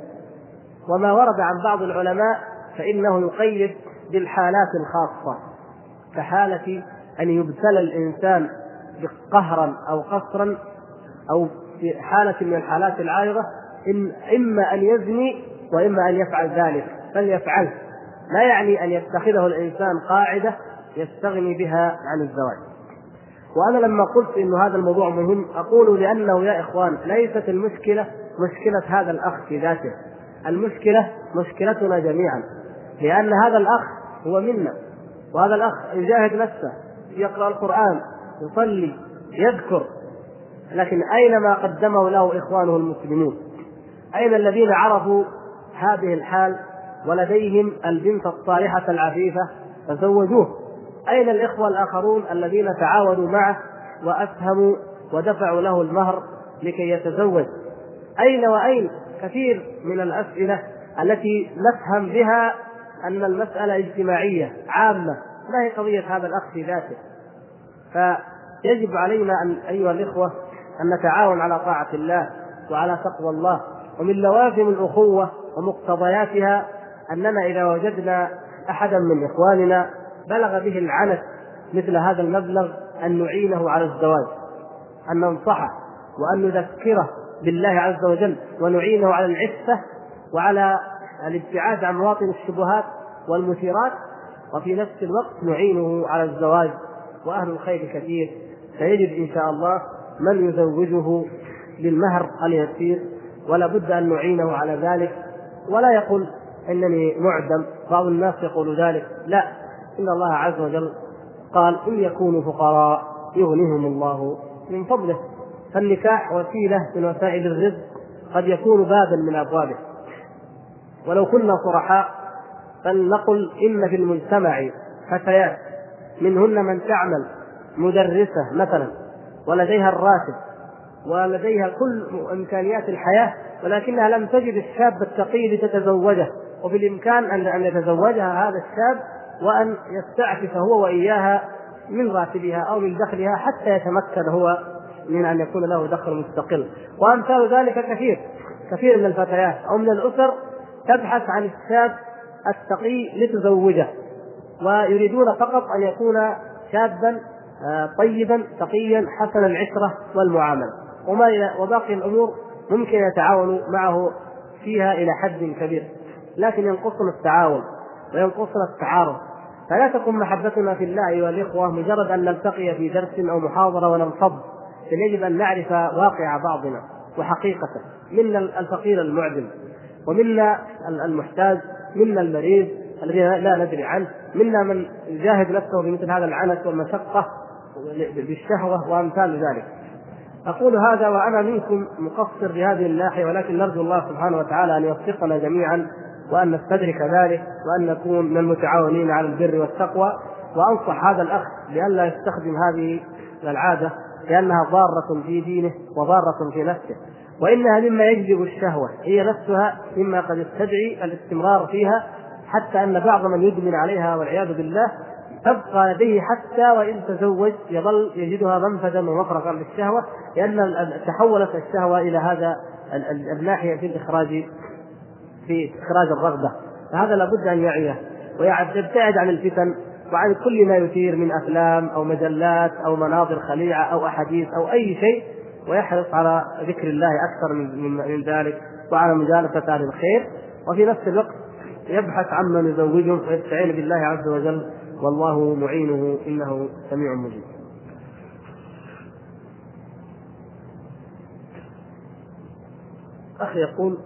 وما ورد عن بعض العلماء فإنه يقيد بالحالات الخاصة. كحالة أن يبتلى الإنسان قهرا أو قصرا أو في حالة من الحالات العارضة إما أن يزني وإما أن يفعل ذلك فليفعله لا يعني أن يتخذه الإنسان قاعدة يستغني بها عن الزواج. وأنا لما قلت إن هذا الموضوع مهم أقول لأنه يا إخوان ليست المشكلة مشكلة هذا الأخ في ذاته. المشكلة مشكلتنا جميعا لأن هذا الأخ هو منا. وهذا الأخ يجاهد نفسه يقرأ القرآن يصلي يذكر. لكن أين ما قدمه له إخوانه المسلمون؟ أين الذين عرفوا هذه الحال ولديهم البنت الصالحة العفيفة فزوجوه. أين الإخوة الآخرون الذين تعاونوا معه وأسهموا ودفعوا له المهر لكي يتزوج؟ أين وأين كثير من الأسئلة التي نفهم بها أن المسألة اجتماعية عامة ما هي قضية هذا الأخ في ذاته؟ فيجب علينا أن أيها الإخوة أن نتعاون على طاعة الله وعلى تقوى الله ومن لوازم الأخوة ومقتضياتها أننا إذا وجدنا أحدا من إخواننا بلغ به العنت مثل هذا المبلغ أن نعينه على الزواج أن ننصحه وأن نذكره بالله عز وجل ونعينه على العفة وعلى الابتعاد عن مواطن الشبهات والمثيرات وفي نفس الوقت نعينه على الزواج وأهل الخير كثير. سيجد إن شاء الله من يزوجه بالمهر اليسير ولا بد أن نعينه على ذلك. ولا يقول إنني معدم. بعض الناس يقول ذلك. لا. إن الله عز وجل قال إن يكونوا فقراء يغنيهم الله من فضله. فالنكاح وسيلة من وسائل الرزق قد يكون بابا من أبوابه. ولو كنا صرحاء فلنقل إن في المجتمع فتيات منهن من تعمل مدرسة مثلا ولديها الراتب ولديها كل إمكانيات الحياة ولكنها لم تجد الشاب التقي لتتزوجه وبالإمكان ان أن يتزوجها هذا الشاب وأن يستعفف هو وإياها من راتبها أو من دخلها حتى يتمكن هو من أن يكون له دخل مستقل. وأمثال ذلك كثير كثير من الفتيات أو من الأسر تبحث عن الشاب التقي لتزوجه ويريدون فقط أن يكون شابا آه، طيبا تقيا حسن العشرة والمعاملة. وما وباقي الأمور ممكن يتعاونوا معه فيها إلى حد كبير لكن ينقصنا التعاون وينقصنا التعارف فلا تكن محبتنا في الله أيها الإخوة مجرد أن نلتقي في درس أو محاضرة وننفض بل يجب أن نعرف واقع بعضنا وحقيقته. منا الفقير المعدم ومنا المحتاج منا المريض الذي لا ندري عنه منا من يجاهد نفسه بمثل هذا العنت والمشقة بالشهوة وأمثال ذلك. أقول هذا وأنا منكم مقصر في هذه الناحية ولكن نرجو الله سبحانه وتعالى أن يوفقنا جميعا وأن نستدرك ذلك وأن نكون من المتعاونين على البر والتقوى. وأنصح هذا الأخ بألا يستخدم هذه العادة لأنها ضارة في دينه وضارة في نفسه. وإنها مما يجلب الشهوة هي نفسها مما قد يستدعي الاستمرار فيها حتى أن بعض من يدمن عليها والعياذ بالله. تبقى لديه حتى وإن تزوج يظل يجدها منفذا ومفرقا للشهوة لأن تحولت الشهوة إلى هذا الناحية في الإخراج في إخراج الرغبة. فهذا لابد أن يعيه ويبتعد عن الفتن وعن كل ما يثير من أفلام أو مجلات أو مناظر خليعة أو أحاديث أو أي شيء ويحرص على ذكر الله أكثر من, من ذلك وعلى مجالسة أهل الخير. وفي نفس الوقت يبحث عمن يزوجه ويستعين بالله عز وجل والله معينه إنه سميع مجيب. أخي يقول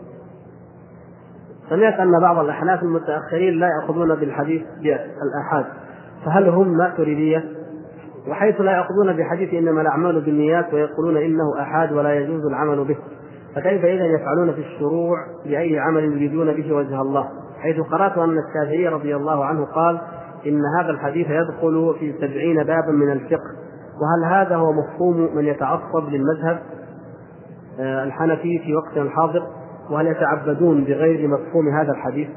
سمعت أن بعض الأحناف المتأخرين لا يأخذون بالحديث بالأحاد فهل هم ماتريديه؟ وحيث لا يأخذون بحديث إنما الأعمال بالنيات ويقولون إنه أحاد ولا يجوز العمل به فكيف اذا يفعلون في الشروع بأي عمل يريدون به وجه الله حيث قرأت أن الشافعي رضي الله عنه قال إن هذا الحديث يدخل في سبعين بابا من الفقه. وهل هذا هو مفهوم من يتعصب للمذهب؟ آه، الحنفي في وقتنا الحاضر وهل يتعبدون بغير مفهوم هذا الحديث؟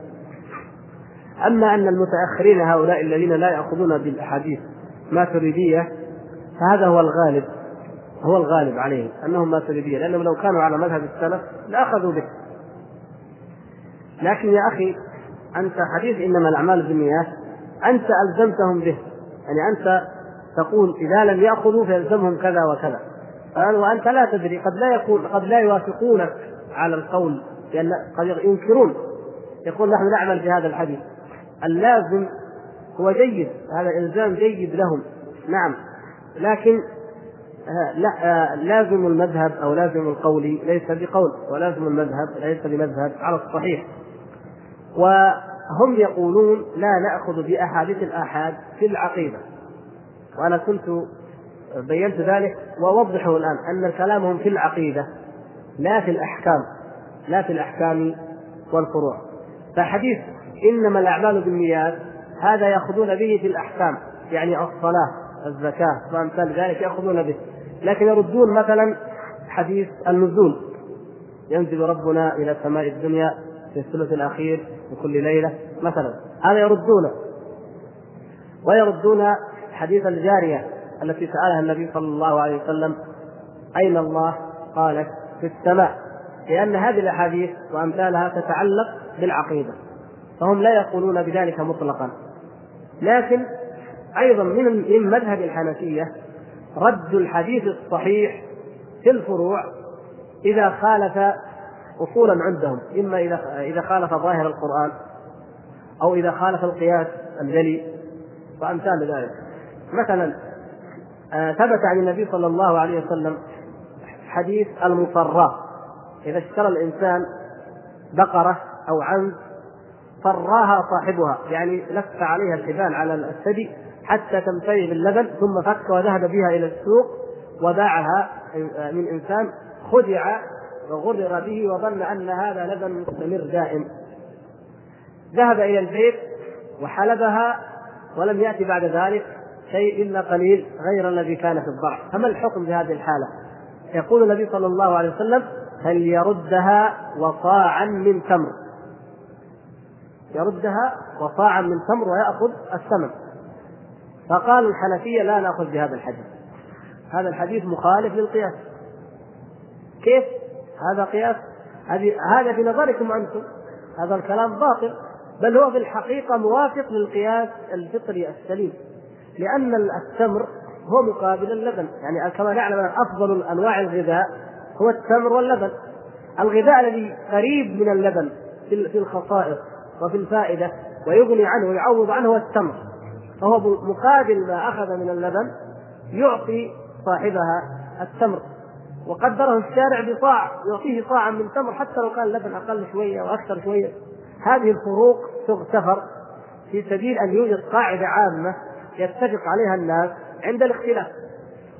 أما أن المتأخرين هؤلاء الذين لا يأخذون بالأحاديث ما تريديه فهذا هو الغالب هو الغالب عليهم أنهم ما تريديه لأنهم لو كانوا على مذهب السلف لأخذوا به. لكن يا أخي أنت حديث إنما الأعمال بالنيات. أنت ألزمتهم به. يعني أنت تقول إذا لم يأخذوا فيلزمهم كذا وكذا. وانت لا تدري قد لا يكون قد لا يوافقونك على القول لأن قد ينكرون. يقول نحن نعمل بهذا الحديث. اللازم هو جيد هذا إلزام جيد لهم. نعم. لكن آه، لا آه، لازم المذهب أو لازم القول ليس بقول ولازم المذهب ليس بمذهب على الصحيح. وهم يقولون لا نأخذ بأحاديث الآحاد في العقيدة. وأنا كنت بينت ذلك وأوضحه الآن أن كلامهم في العقيدة لا في الأحكام لا في الأحكام والفروع. فحديث إنما الأعمال بالنيات هذا يأخذون به في الأحكام يعني الصلاة الزكاة وأمثال ذلك يأخذون به. لكن يردون مثلا حديث النزول. ينزل ربنا إلى السماء الدنيا في الثلث الأخير من كل ليلة مثلا. هذا يردونه. ويردون حديث الجارية التي سألها النبي صلى الله عليه وسلم أين الله؟ قالت في السماء. لأن هذه الأحاديث وأمثالها تتعلق بالعقيدة. فهم لا يقولون بذلك مطلقا. لكن أيضا من من مذهب الحنفية رد الحديث الصحيح في الفروع إذا خالف اصولا عندهم إما إذا إذا خالف ظاهر القرآن أو إذا خالف القياس الجلي وامثال ذلك مثلا آه، ثبت عن النبي صلى الله عليه وسلم حديث المصراه إذا اشترى الإنسان بقرة أو عنز صراها صاحبها يعني لف عليها الحبال على الثدي حتى تمتلئ باللبن ثم فك وذهب بها إلى السوق وباعها آه، من إنسان خدع وغرر به وظن أن هذا لبن مستمر دائم. ذهب إلى البيت وحلبها ولم يأتي بعد ذلك شيء إلا قليل غير الذي كان في الضرع فما الحكم في هذه الحالة؟ يقول النبي صلى الله عليه وسلم فليردها وصاعا من تمر. يردها وصاعا من تمر ويأخذ الثمن فقال الحنفية لا نأخذ بهذا الحديث. هذا الحديث مخالف للقياس. كيف؟ هذا قياس. هذا في نظركم أنتم. هذا الكلام باطل. بل هو في الحقيقة موافق للقياس الفطري السليم. لأن التمر هو مقابل اللبن. يعني كما نعلم أن أفضل أنواع الغذاء هو التمر واللبن. الغذاء الذي قريب من اللبن في الخصائص وفي الفائدة ويغني عنه ويعوض عنه هو التمر. فهو مقابل ما أخذ من اللبن يعطي صاحبها التمر. وقدره الشارع بصاع يعطيه صاعا من تمر حتى لو كان اللبن أقل شوية وأكثر شوية. هذه الفروق تغتفر في سبيل أن يوجد قاعدة عامة يتفق عليها الناس عند الاختلاف.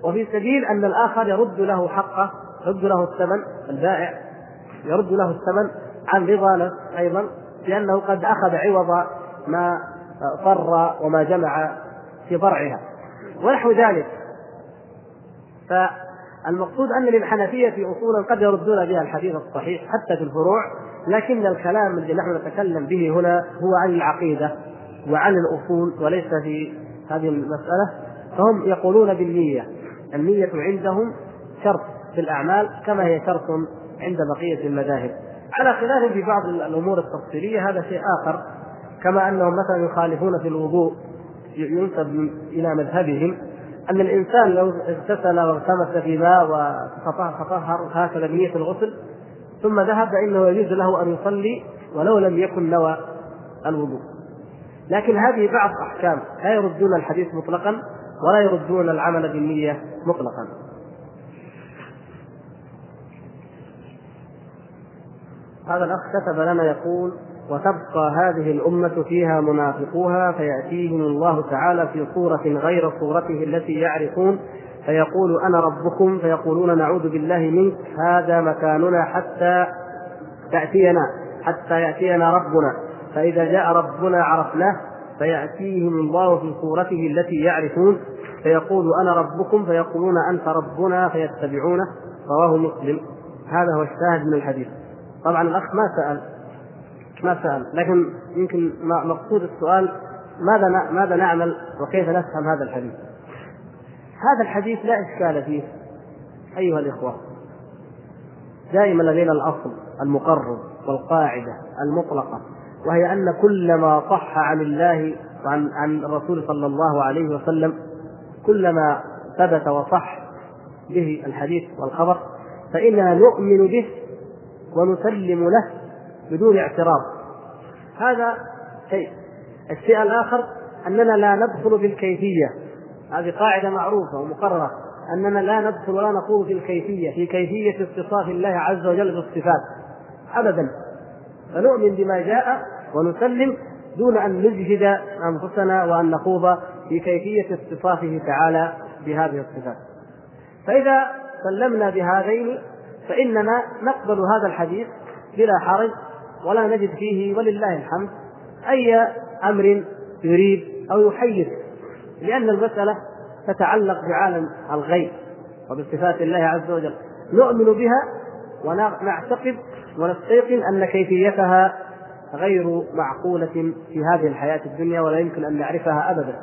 وفي سبيل أن الآخر يرد له حقه يرد له الثمن البائع يرد له الثمن عن رضا أيضا لأنه قد أخذ عوض ما فر وما جمع في ضرعها ونحو ذلك. فالمقصود أن للحنفية أصولا قد يردون بها الحديث الصحيح حتى في الفروع لكن الكلام الذي نحن نتكلم به هنا هو عن العقيدة وعن الأصول وليس في هذه المسألة. فهم يقولون بالنية النية عندهم شرط في الأعمال كما هي شرط عند بقية المذاهب. على خلاف في بعض الأمور التفصيلية هذا شيء آخر كما أنهم مثلا يخالفون في الوضوء ينسب إلى مذهبهم. أن الإنسان لو اغتسل والتمس في ماء وتطهر هكذا بنية الغسل ثم ذهب فإنه يجوز له أن يصلي ولو لم يكن نوى الوضوء. لكن هذه بعض أحكام لا يردون الحديث مطلقا ولا يردون العمل بالنية مطلقا. هذا الأخ كتب لنا يقول وتبقى هذه الأمة فيها منافقوها فيأتيهم الله تعالى في صورة غير صورته التي يعرفون فيقول أنا ربكم فيقولون نعوذ بالله منك هذا مكاننا حتى تأتينا حتى يأتينا ربنا. فإذا جاء ربنا عرفناه فيأتيهم الله في صورته التي يعرفون. فيقول أنا ربكم فيقولون أنت ربنا فيتبعونه. رواه مسلم. هذا هو الشاهد من الحديث. طبعا الأخ ما سأل. ما سأل لكن يمكن مقصود السؤال ماذا ماذا نعمل وكيف نفهم هذا الحديث؟ هذا الحديث لا إشكال فيه أيها الإخوة دائما لدينا الأصل المقرر والقاعدة المطلقة وهي أن كل ما صح عن الله وعن عن الرسول صلى الله عليه وسلم كلما ثبت وصح به الحديث والخبر فإننا نؤمن به ونسلم له بدون اعتراض. هذا شيء الشيء الآخر أننا لا ندخل في الكيفية. هذه قاعدة معروفة ومقررة. أننا لا ندخل ولا نخوض في الكيفية في كيفية اتصاف الله عز وجل بالصفات. أبدا. فنؤمن بما جاء ونسلم دون أن نجهد أنفسنا وأن نخوض في كيفية اتصافه تعالى بهذه الصفات. فإذا سلمنا بهذين فإننا نقبل هذا الحديث بلا حرج ولا نجد فيه ولله الحمد. أي أمر يريد أو يحيز لأن المسألة تتعلق بعالم الغيب وبصفات الله عز وجل. نؤمن بها ونعتقد ونستيقن أن كيفيتها غير معقولة في هذه الحياة الدنيا ولا يمكن أن نعرفها أبدا.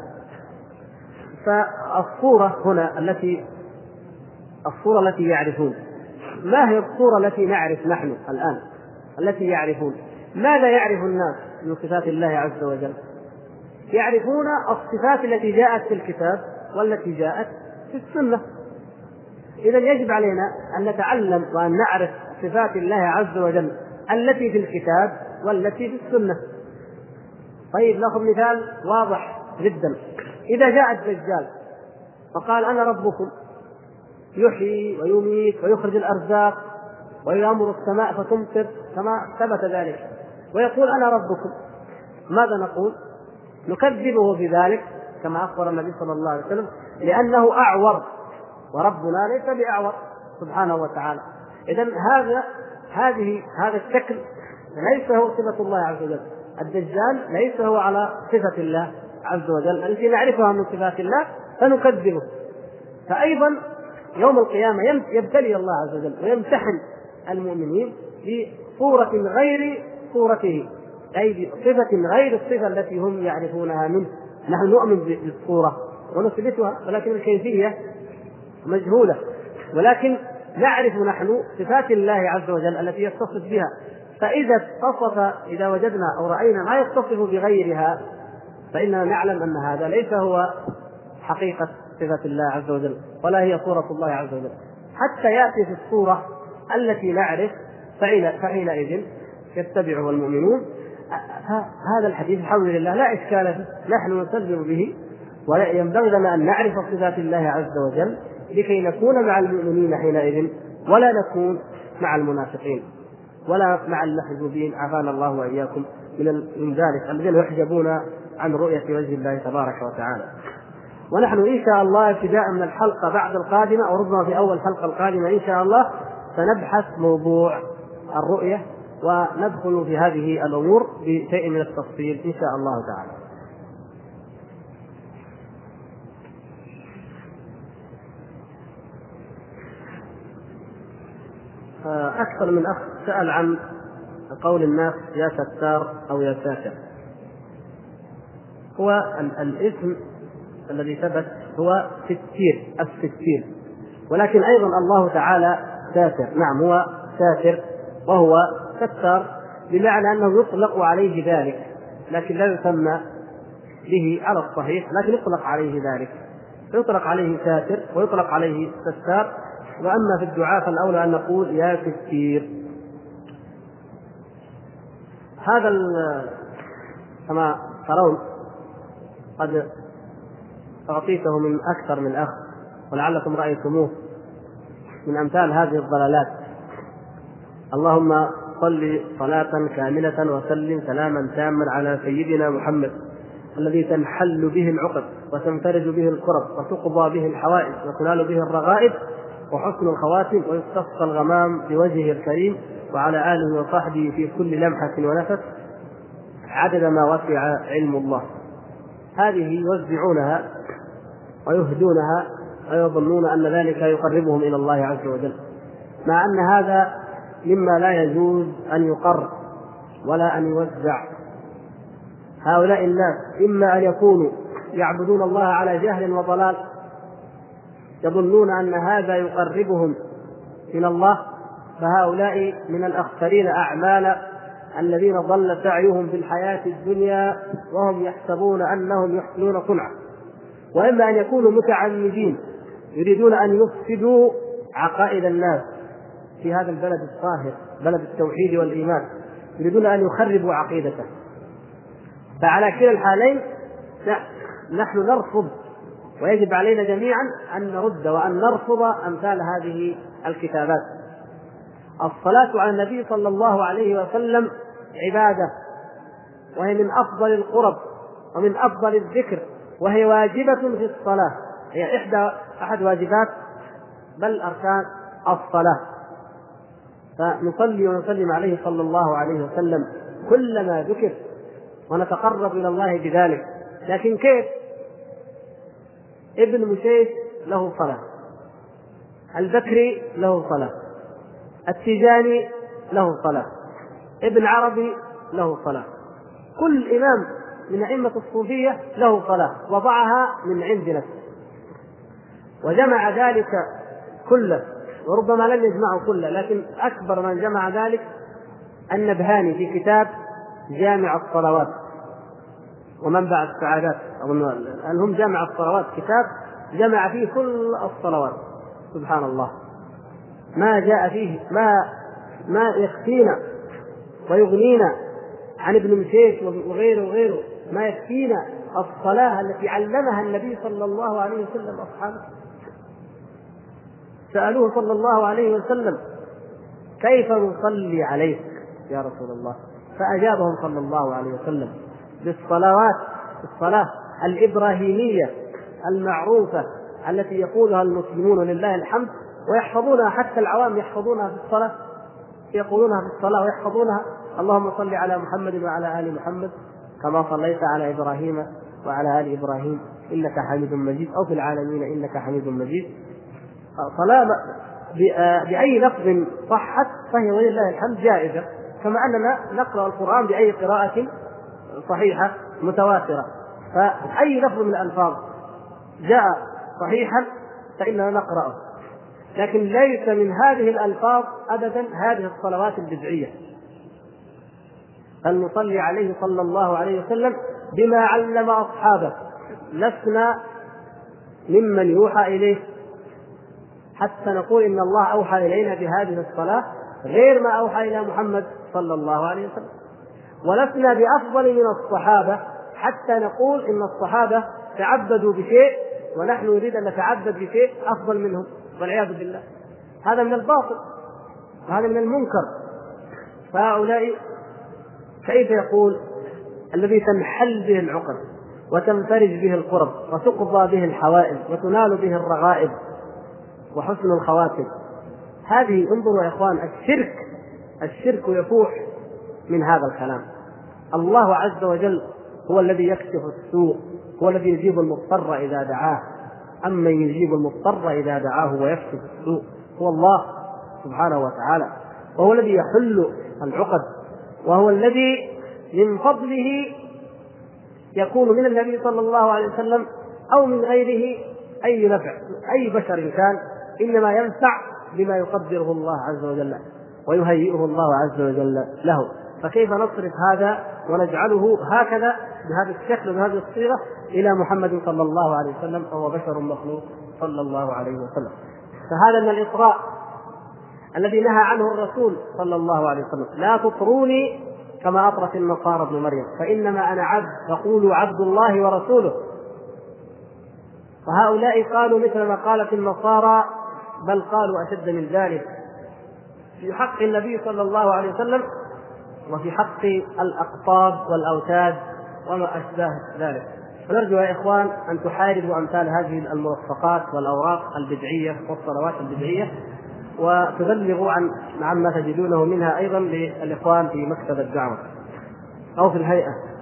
فالصورة هنا التي الصورة التي يعرفون. ما هي الصورة التي نعرف نحن الآن؟ التي يعرفون. ماذا يعرف الناس من صفات الله عز وجل؟ يعرفون الصفات التي جاءت في الكتاب والتي جاءت في السنة. إذا يجب علينا أن نتعلم وأن نعرف صفات الله عز وجل التي في الكتاب والتي في السنة. طيب نأخذ مثال واضح جدا. إذا جاء الدجال فقال أنا ربكم يحيي ويميت ويخرج الأرزاق. ويأمر السماء فتمطر كما ثبت ذلك. ويقول أنا ربكم. ماذا نقول؟ نكذبه بذلك كما أخبر النبي صلى الله عليه وسلم لأنه أعور. وربنا ليس بأعور سبحانه وتعالى. إذا هذا هذه هذا الشكل ليس هو صفة الله عز وجل. الدجال ليس هو على صفة الله عز وجل. التي نعرفها من صفات الله فنكذبه. فأيضا يوم القيامة يبتلي الله عز وجل ويمتحن المؤمنين بصورة غير صورته أي بصفة غير الصفة التي هم يعرفونها منه. نحن نؤمن بالصورة ونثبتها ولكن الكيفية مجهولة. ولكن نعرف نحن صفات الله عز وجل التي يتصف بها. فإذا اتصف إذا وجدنا أو رأينا ما يتصف بغيرها فإننا نعلم أن هذا ليس هو حقيقة صفة الله عز وجل ولا هي صورة الله عز وجل. حتى يأتي في الصورة التي نعرف فحينئذ يتبعه المؤمنون هذا الحديث الحمد لله لا إشكال فيه نحن نسلم به وينبغي لنا أن نعرف صفات الله عز وجل لكي نكون مع المؤمنين حينئذ ولا نكون مع المنافقين ولا مع المحجوبين عافانا الله وإياكم من من ذلك الذين يحجبون عن رؤية وجه الله تبارك وتعالى. ونحن إن شاء الله ابتداء من الحلقة بعد القادمة أو ربما في أول الحلقة القادمة إن شاء الله سنبحث موضوع الرؤية وندخل في هذه الأمور بشيء من التفصيل إن شاء الله تعالى. أكثر من أخ سأل عن قول الناس يا ستار أو يا ساتر هو الاسم الذي ثبت هو ستير الستير ولكن أيضا الله تعالى ساتر نعم هو ساتر وهو ستار بمعنى أنه يطلق عليه ذلك لكن لا يسمى به على الصحيح لكن يطلق عليه ذلك. يطلق عليه ساتر ويطلق عليه ستار وأما في الدعاء فالأولى أن نقول يا ستير هذا كما ترون قد أعطيته من أكثر من أخ ولعلكم رأيتموه. من أمثال هذه الضلالات. اللهم صل صلاة كاملة وسلم سلاما تاما على سيدنا محمد الذي تنحل به العقد وتنفرج به الكرب وتقضى به الحوائج وتنال به الرغائب وحسن الخواتم ويستسقى الغمام بوجهه الكريم وعلى آله وصحبه في كل لمحة ونفس عدد ما وسع علم الله. هذه يوزعونها ويهدونها ويظنون أن ذلك يقربهم إلى الله عز وجل. مع أن هذا مما لا يجوز أن يقر ولا أن يوزع. هؤلاء الناس إما أن يكونوا يعبدون الله على جهل وضلال يظنون أن هذا يقربهم إلى الله فهؤلاء من الأخسرين اعمالا الذين ضل سعيهم في الحياة الدنيا وهم يحسبون أنهم يحسنون صنعا. وإما أن يكونوا متعمدين يريدون أن يفسدوا عقائد الناس في هذا البلد الطاهر بلد التوحيد والإيمان. يريدون أن يخربوا عقيدته. فعلى كلا الحالين نحن نرفض ويجب علينا جميعا أن نرد وأن نرفض أمثال هذه الكتابات. الصلاة على النبي صلى الله عليه وسلم عبادة وهي من أفضل القرب ومن أفضل الذكر وهي واجبة في الصلاة. هي إحدى أحد واجبات بل أركان الصلاة. فنصلي ونسلم عليه صلى الله عليه وسلم كلما ذكر ونتقرب إلى الله بذلك. لكن كيف؟ ابن مشيش له صلاة البكري له صلاة التيجاني له صلاة ابن عربي له صلاة. كل إمام من أئمة الصوفية له صلاة وضعها من عند نفسه. وجمع ذلك كله وربما لم يجمعه كله لكن أكبر من جمع ذلك النبهاني في كتاب جامع الصلوات ومنبع السعادات. أظن هم جامع الصلوات؟ كتاب جمع فيه كل الصلوات. سبحان الله. ما جاء فيه ما ما يكفينا ويغنينا عن ابن مشيش وغيره وغيره ما يكفينا الصلاة التي علمها النبي صلى الله عليه وسلم أصحابه. سألوه صلى الله عليه وسلم كيف نصلي عليك يا رسول الله؟ فأجابهم صلى الله عليه وسلم بالصلوات الصلاة الإبراهيمية المعروفة التي يقولها المسلمون لله الحمد ويحفظونها حتى العوام يحفظونها في الصلاة يقولونها في الصلاة ويحفظونها. اللهم صل على محمد وعلى آل محمد كما صليت على إبراهيم وعلى آل إبراهيم إنك حميد مجيد أو في العالمين إنك حميد مجيد. صلاة بأي لفظ صحت فهي ولله الحمد جائزة. كما أننا نقرأ القرآن بأي قراءة صحيحة متواترة. فأي لفظ من الألفاظ جاء صحيحا فإننا نقرأه. لكن ليس من هذه الألفاظ أبدا هذه الصلوات البدعية. أن نصلي عليه صلى الله عليه وسلم بما علم أصحابه. لسنا ممن يوحى إليه. حتى نقول إن الله أوحى إلينا بهذه الصلاة غير ما أوحى إلى محمد صلى الله عليه وسلم. ولسنا بأفضل من الصحابة حتى نقول إن الصحابة تعبدوا بشيء ونحن نريد أن نتعبد بشيء أفضل منهم والعياذ بالله. هذا من الباطل وهذا من المنكر. فهؤلاء كيف يقول الذي تنحل به العقد وتنفرج به القرب وتقضى به الحوائج وتنال به الرغائب وحسن الخواتم هذه انظروا يا إخوان الشرك الشرك يفوح من هذا الكلام. الله عز وجل هو الذي يكشف السوء هو الذي يجيب المضطر إذا دعاه. أما يجيب المضطر إذا دعاه ويكشف السوء هو الله سبحانه وتعالى. وهو الذي يحل العقد وهو الذي من فضله يكون من النبي صلى الله عليه وسلم أو من غيره أي نفع أي بشر كان. إنما ينفع بما يقدره الله عز وجل ويهيئه الله عز وجل له. فكيف نصرف هذا ونجعله هكذا بهذا الشكل وبهذه الصيغة إلى محمد صلى الله عليه وسلم فهو بشر مخلوق صلى الله عليه وسلم. فهذا من الاطراء الذي نهى عنه الرسول صلى الله عليه وسلم. لا تطروني كما أطرت النصارى ابن مريم فإنما أنا عبد فقولوا عبد الله ورسوله. وهؤلاء قالوا مثل ما قالت النصارى بل قالوا أشد من ذلك. في حق النبي صلى الله عليه وسلم وفي حق الأقطاب والأوتاد وما اشباه ذلك. فنرجو يا إخوان أن تحاربوا أمثال هذه المرفقات والأوراق البدعية والصلوات البدعية وتبلغوا عن عما تجدونه منها أيضا للإخوان في مكتب الدعوة. أو في الهيئة.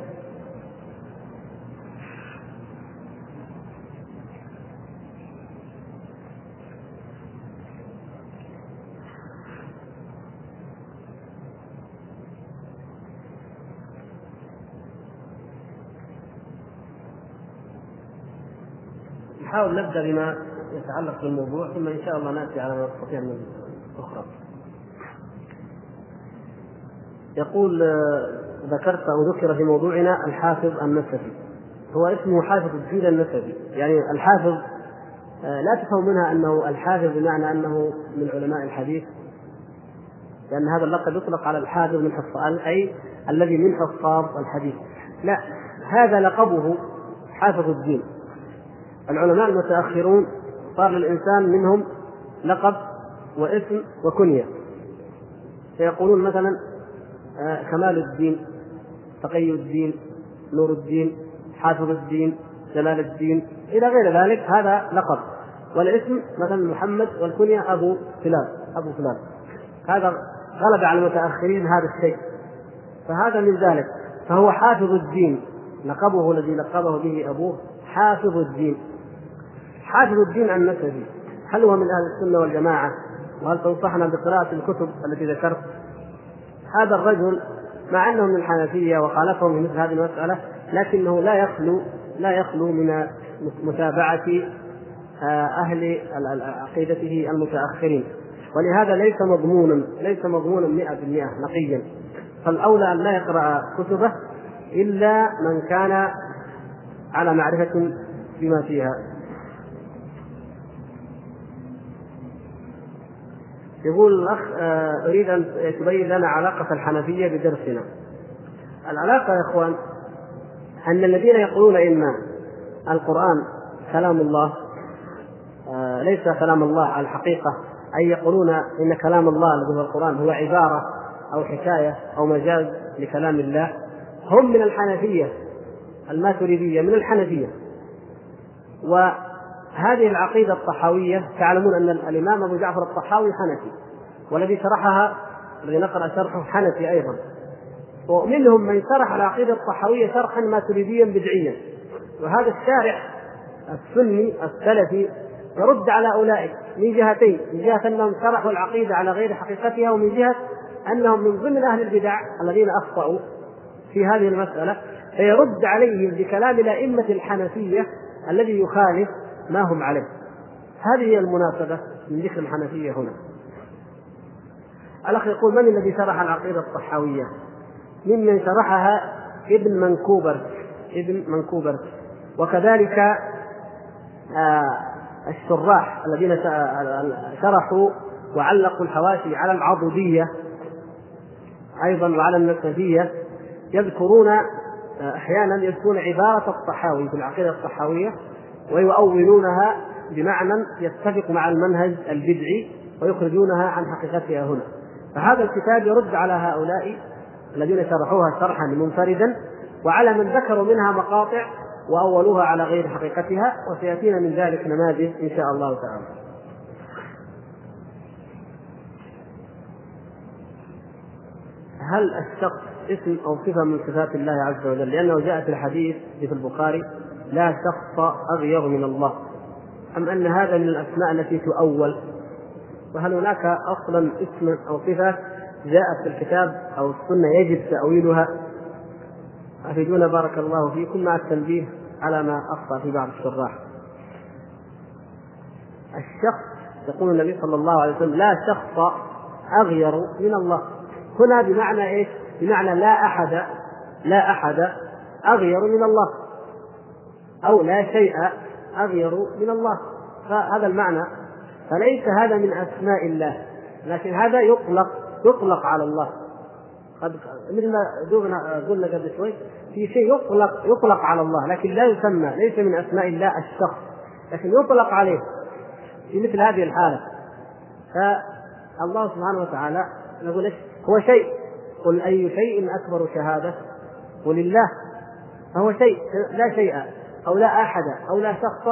نحاول نبدأ بما يتعلق بالموضوع ثم إن شاء الله نأتي على ما نستطيع من أخرى. يقول آه، ذكرت أو ذكر في موضوعنا الحافظ النسفي هو اسمه حافظ الدين النسفي يعني الحافظ آه، لا تفهم منها أنه الحافظ بمعنى أنه من علماء الحديث. لأن هذا اللقب يطلق على الحافظ من حفاظ أي الذي من حفاظ الحديث. لا هذا لقبه حافظ الدين. العلماء المتأخرون صار للإنسان منهم لقب واسم وكنية. فيقولون مثلا آه، كمال الدين تقي الدين نور الدين حافظ الدين جلال الدين إلى غير ذلك هذا لقب. والاسم مثلا محمد والكنية أبو فلان أبو فلان. هذا غلب على المتأخرين هذا الشيء. فهذا من ذلك. فهو حافظ الدين. لقبه الذي لقبه به أبوه حافظ الدين. حافظ الدين النسبي هل هو من أهل السنة والجماعة؟ وهل تنصحنا بقراءة الكتب التي ذكرت؟ هذا الرجل مع أنه من الحنفية وخالفهم في مثل هذه المسألة لكنه لا يخلو لا يخلو من متابعة آه، أهل عقيدته المتأخرين ولهذا ليس مضمونا ليس مضمونا 100% نقيا فالأولى أن لا يقرأ كتبه إلا من كان على معرفة بما فيها يقول الأخ آه، أريد أن تبين لنا علاقة الحنفية بدرسنا. العلاقة يا إخوان أن الذين يقولون إن القرآن كلام الله آه، ليس كلام الله على الحقيقة أي يقولون إن كلام الله الذي هو القرآن هو عبارة أو حكاية أو مجاز لكلام الله هم من الحنفية الماتريدية من الحنفية و هذه العقيدة الطحاوية تعلمون أن الإمام أبو جعفر الطحاوي حنفي والذي شرحها الذي نقرأ شرحه حنفي أيضا. ومنهم من شرح العقيدة الطحاوية شرحا ماتريديا بدعيا. وهذا الشارح السني السلفي يرد على أولئك من جهتين من جهة أنهم شرحوا العقيدة على غير حقيقتها ومن جهة أنهم من ضمن أهل البدع الذين أخطأوا في هذه المسألة. فيرد عليهم بكلام الأئمة الحنفية الذي يخالف ما هم عليه. هذه هي المناسبة من ذكر الحنفية هنا. الأخ يقول من الذي شرح العقيدة الصحاوية ممن شرحها ابن منكوبر ابن منكوبر. وكذلك آه الشراح الذين شرحوا وعلقوا الحواشي على العضدية أيضا وعلى النسبية يذكرون أحيانا يذكرون عبارة الطحاوي في العقيدة الطحاوية. ويؤولونها بمعنى يتفق مع المنهج البدعي ويخرجونها عن حقيقتها هنا فهذا الكتاب يرد على هؤلاء الذين شرحوها شرحا منفردا وعلى من ذكروا منها مقاطع وأولوها على غير حقيقتها وسيأتينا من ذلك نماذج إن شاء الله تعالى. هل الشخص اسم أو صفة من صفات الله عز وجل؟ لأنه جاء في الحديث في البخاري لا شخص اغير من الله. أم أن هذا من الأسماء التي تؤول؟ وهل هناك أصلا اسم أو صفة جاءت في الكتاب أو السنة يجب تأويلها؟ أفيدونا بارك الله فيكم مع التنبيه على ما أخطأ في بعض الشراح. الشخص يقول النبي صلى الله عليه وسلم لا شخص أغير من الله. هنا بمعنى إيش؟ بمعنى لا أحد لا أحد أغير من الله. أو لا شيء أغير من الله. فهذا المعنى. فليس هذا من أسماء الله لكن هذا يطلق يطلق على الله. قد مثل ما قلنا قبل شوي في شيء يطلق يطلق على الله لكن لا يسمى ليس من أسماء الله الشخص لكن يطلق عليه في مثل هذه الحالة. فالله سبحانه وتعالى نقول إيش؟ هو شيء. قل أي شيء أكبر شهادة؟ قل الله. فهو شيء لا شيء. أو لا أحد أو لا شخص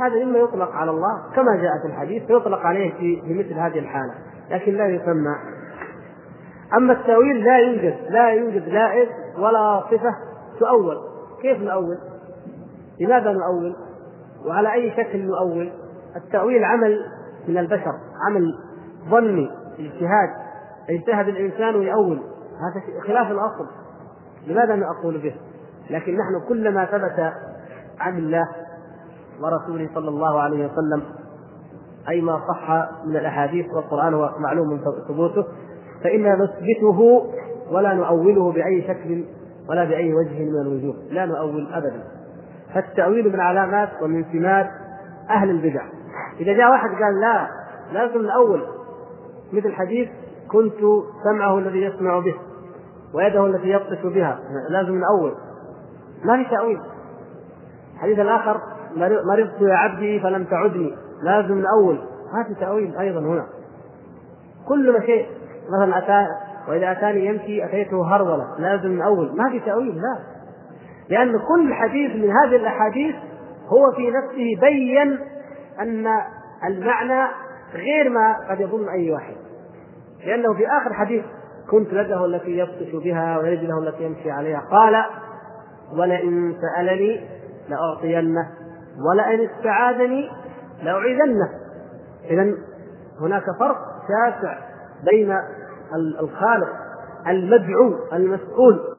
هذا مما يطلق على الله كما جاء في الحديث فيطلق عليه في مثل هذه الحالة لكن لا يسمى أما التأويل لا يوجد لا يوجد لا اسم ولا صفة تؤول كيف نؤول؟ لماذا نؤول؟ وعلى أي شكل نؤول؟ التأويل عمل من البشر عمل ظني اجتهاد يجتهد الإنسان ويؤول هذا خلاف الأصل لماذا نقول به؟ لكن نحن كلما ثبت عن الله ورسوله صلى الله عليه وسلم أي ما صح من الأحاديث والقرآن هو معلوم ثبوته فإنا نثبته ولا نؤوله بأي شكل ولا بأي وجه من الوجوه لا نؤول أبدا. فالتأويل من علامات ومن سمات أهل البدع. إذا جاء واحد قال لا لازم نأول مثل حديث كنت سمعه الذي يسمع به ويده التي يبطش بها لازم نأول ما في تأويل. الحديث الآخر مرضت يا عبدي فلم تعدني. لازم نأول ما في تأويل أيضا هنا. كل ما شيء مثلا أتى وإذا أتاني يمشي أتيته هرولة. لازم أول ما في تأويل لا. لأن كل حديث من هذه الأحاديث هو في نفسه بين أن المعنى غير ما قد يظن أي واحد. لأنه في آخر حديث كنت يده التي يبطش بها ورجله التي يمشي عليها. قال ولئن سألني لأعطينه. ولئن استعاذني لأعيذنه. إذا هناك فرق شاسع بين الخالق المدعو المسؤول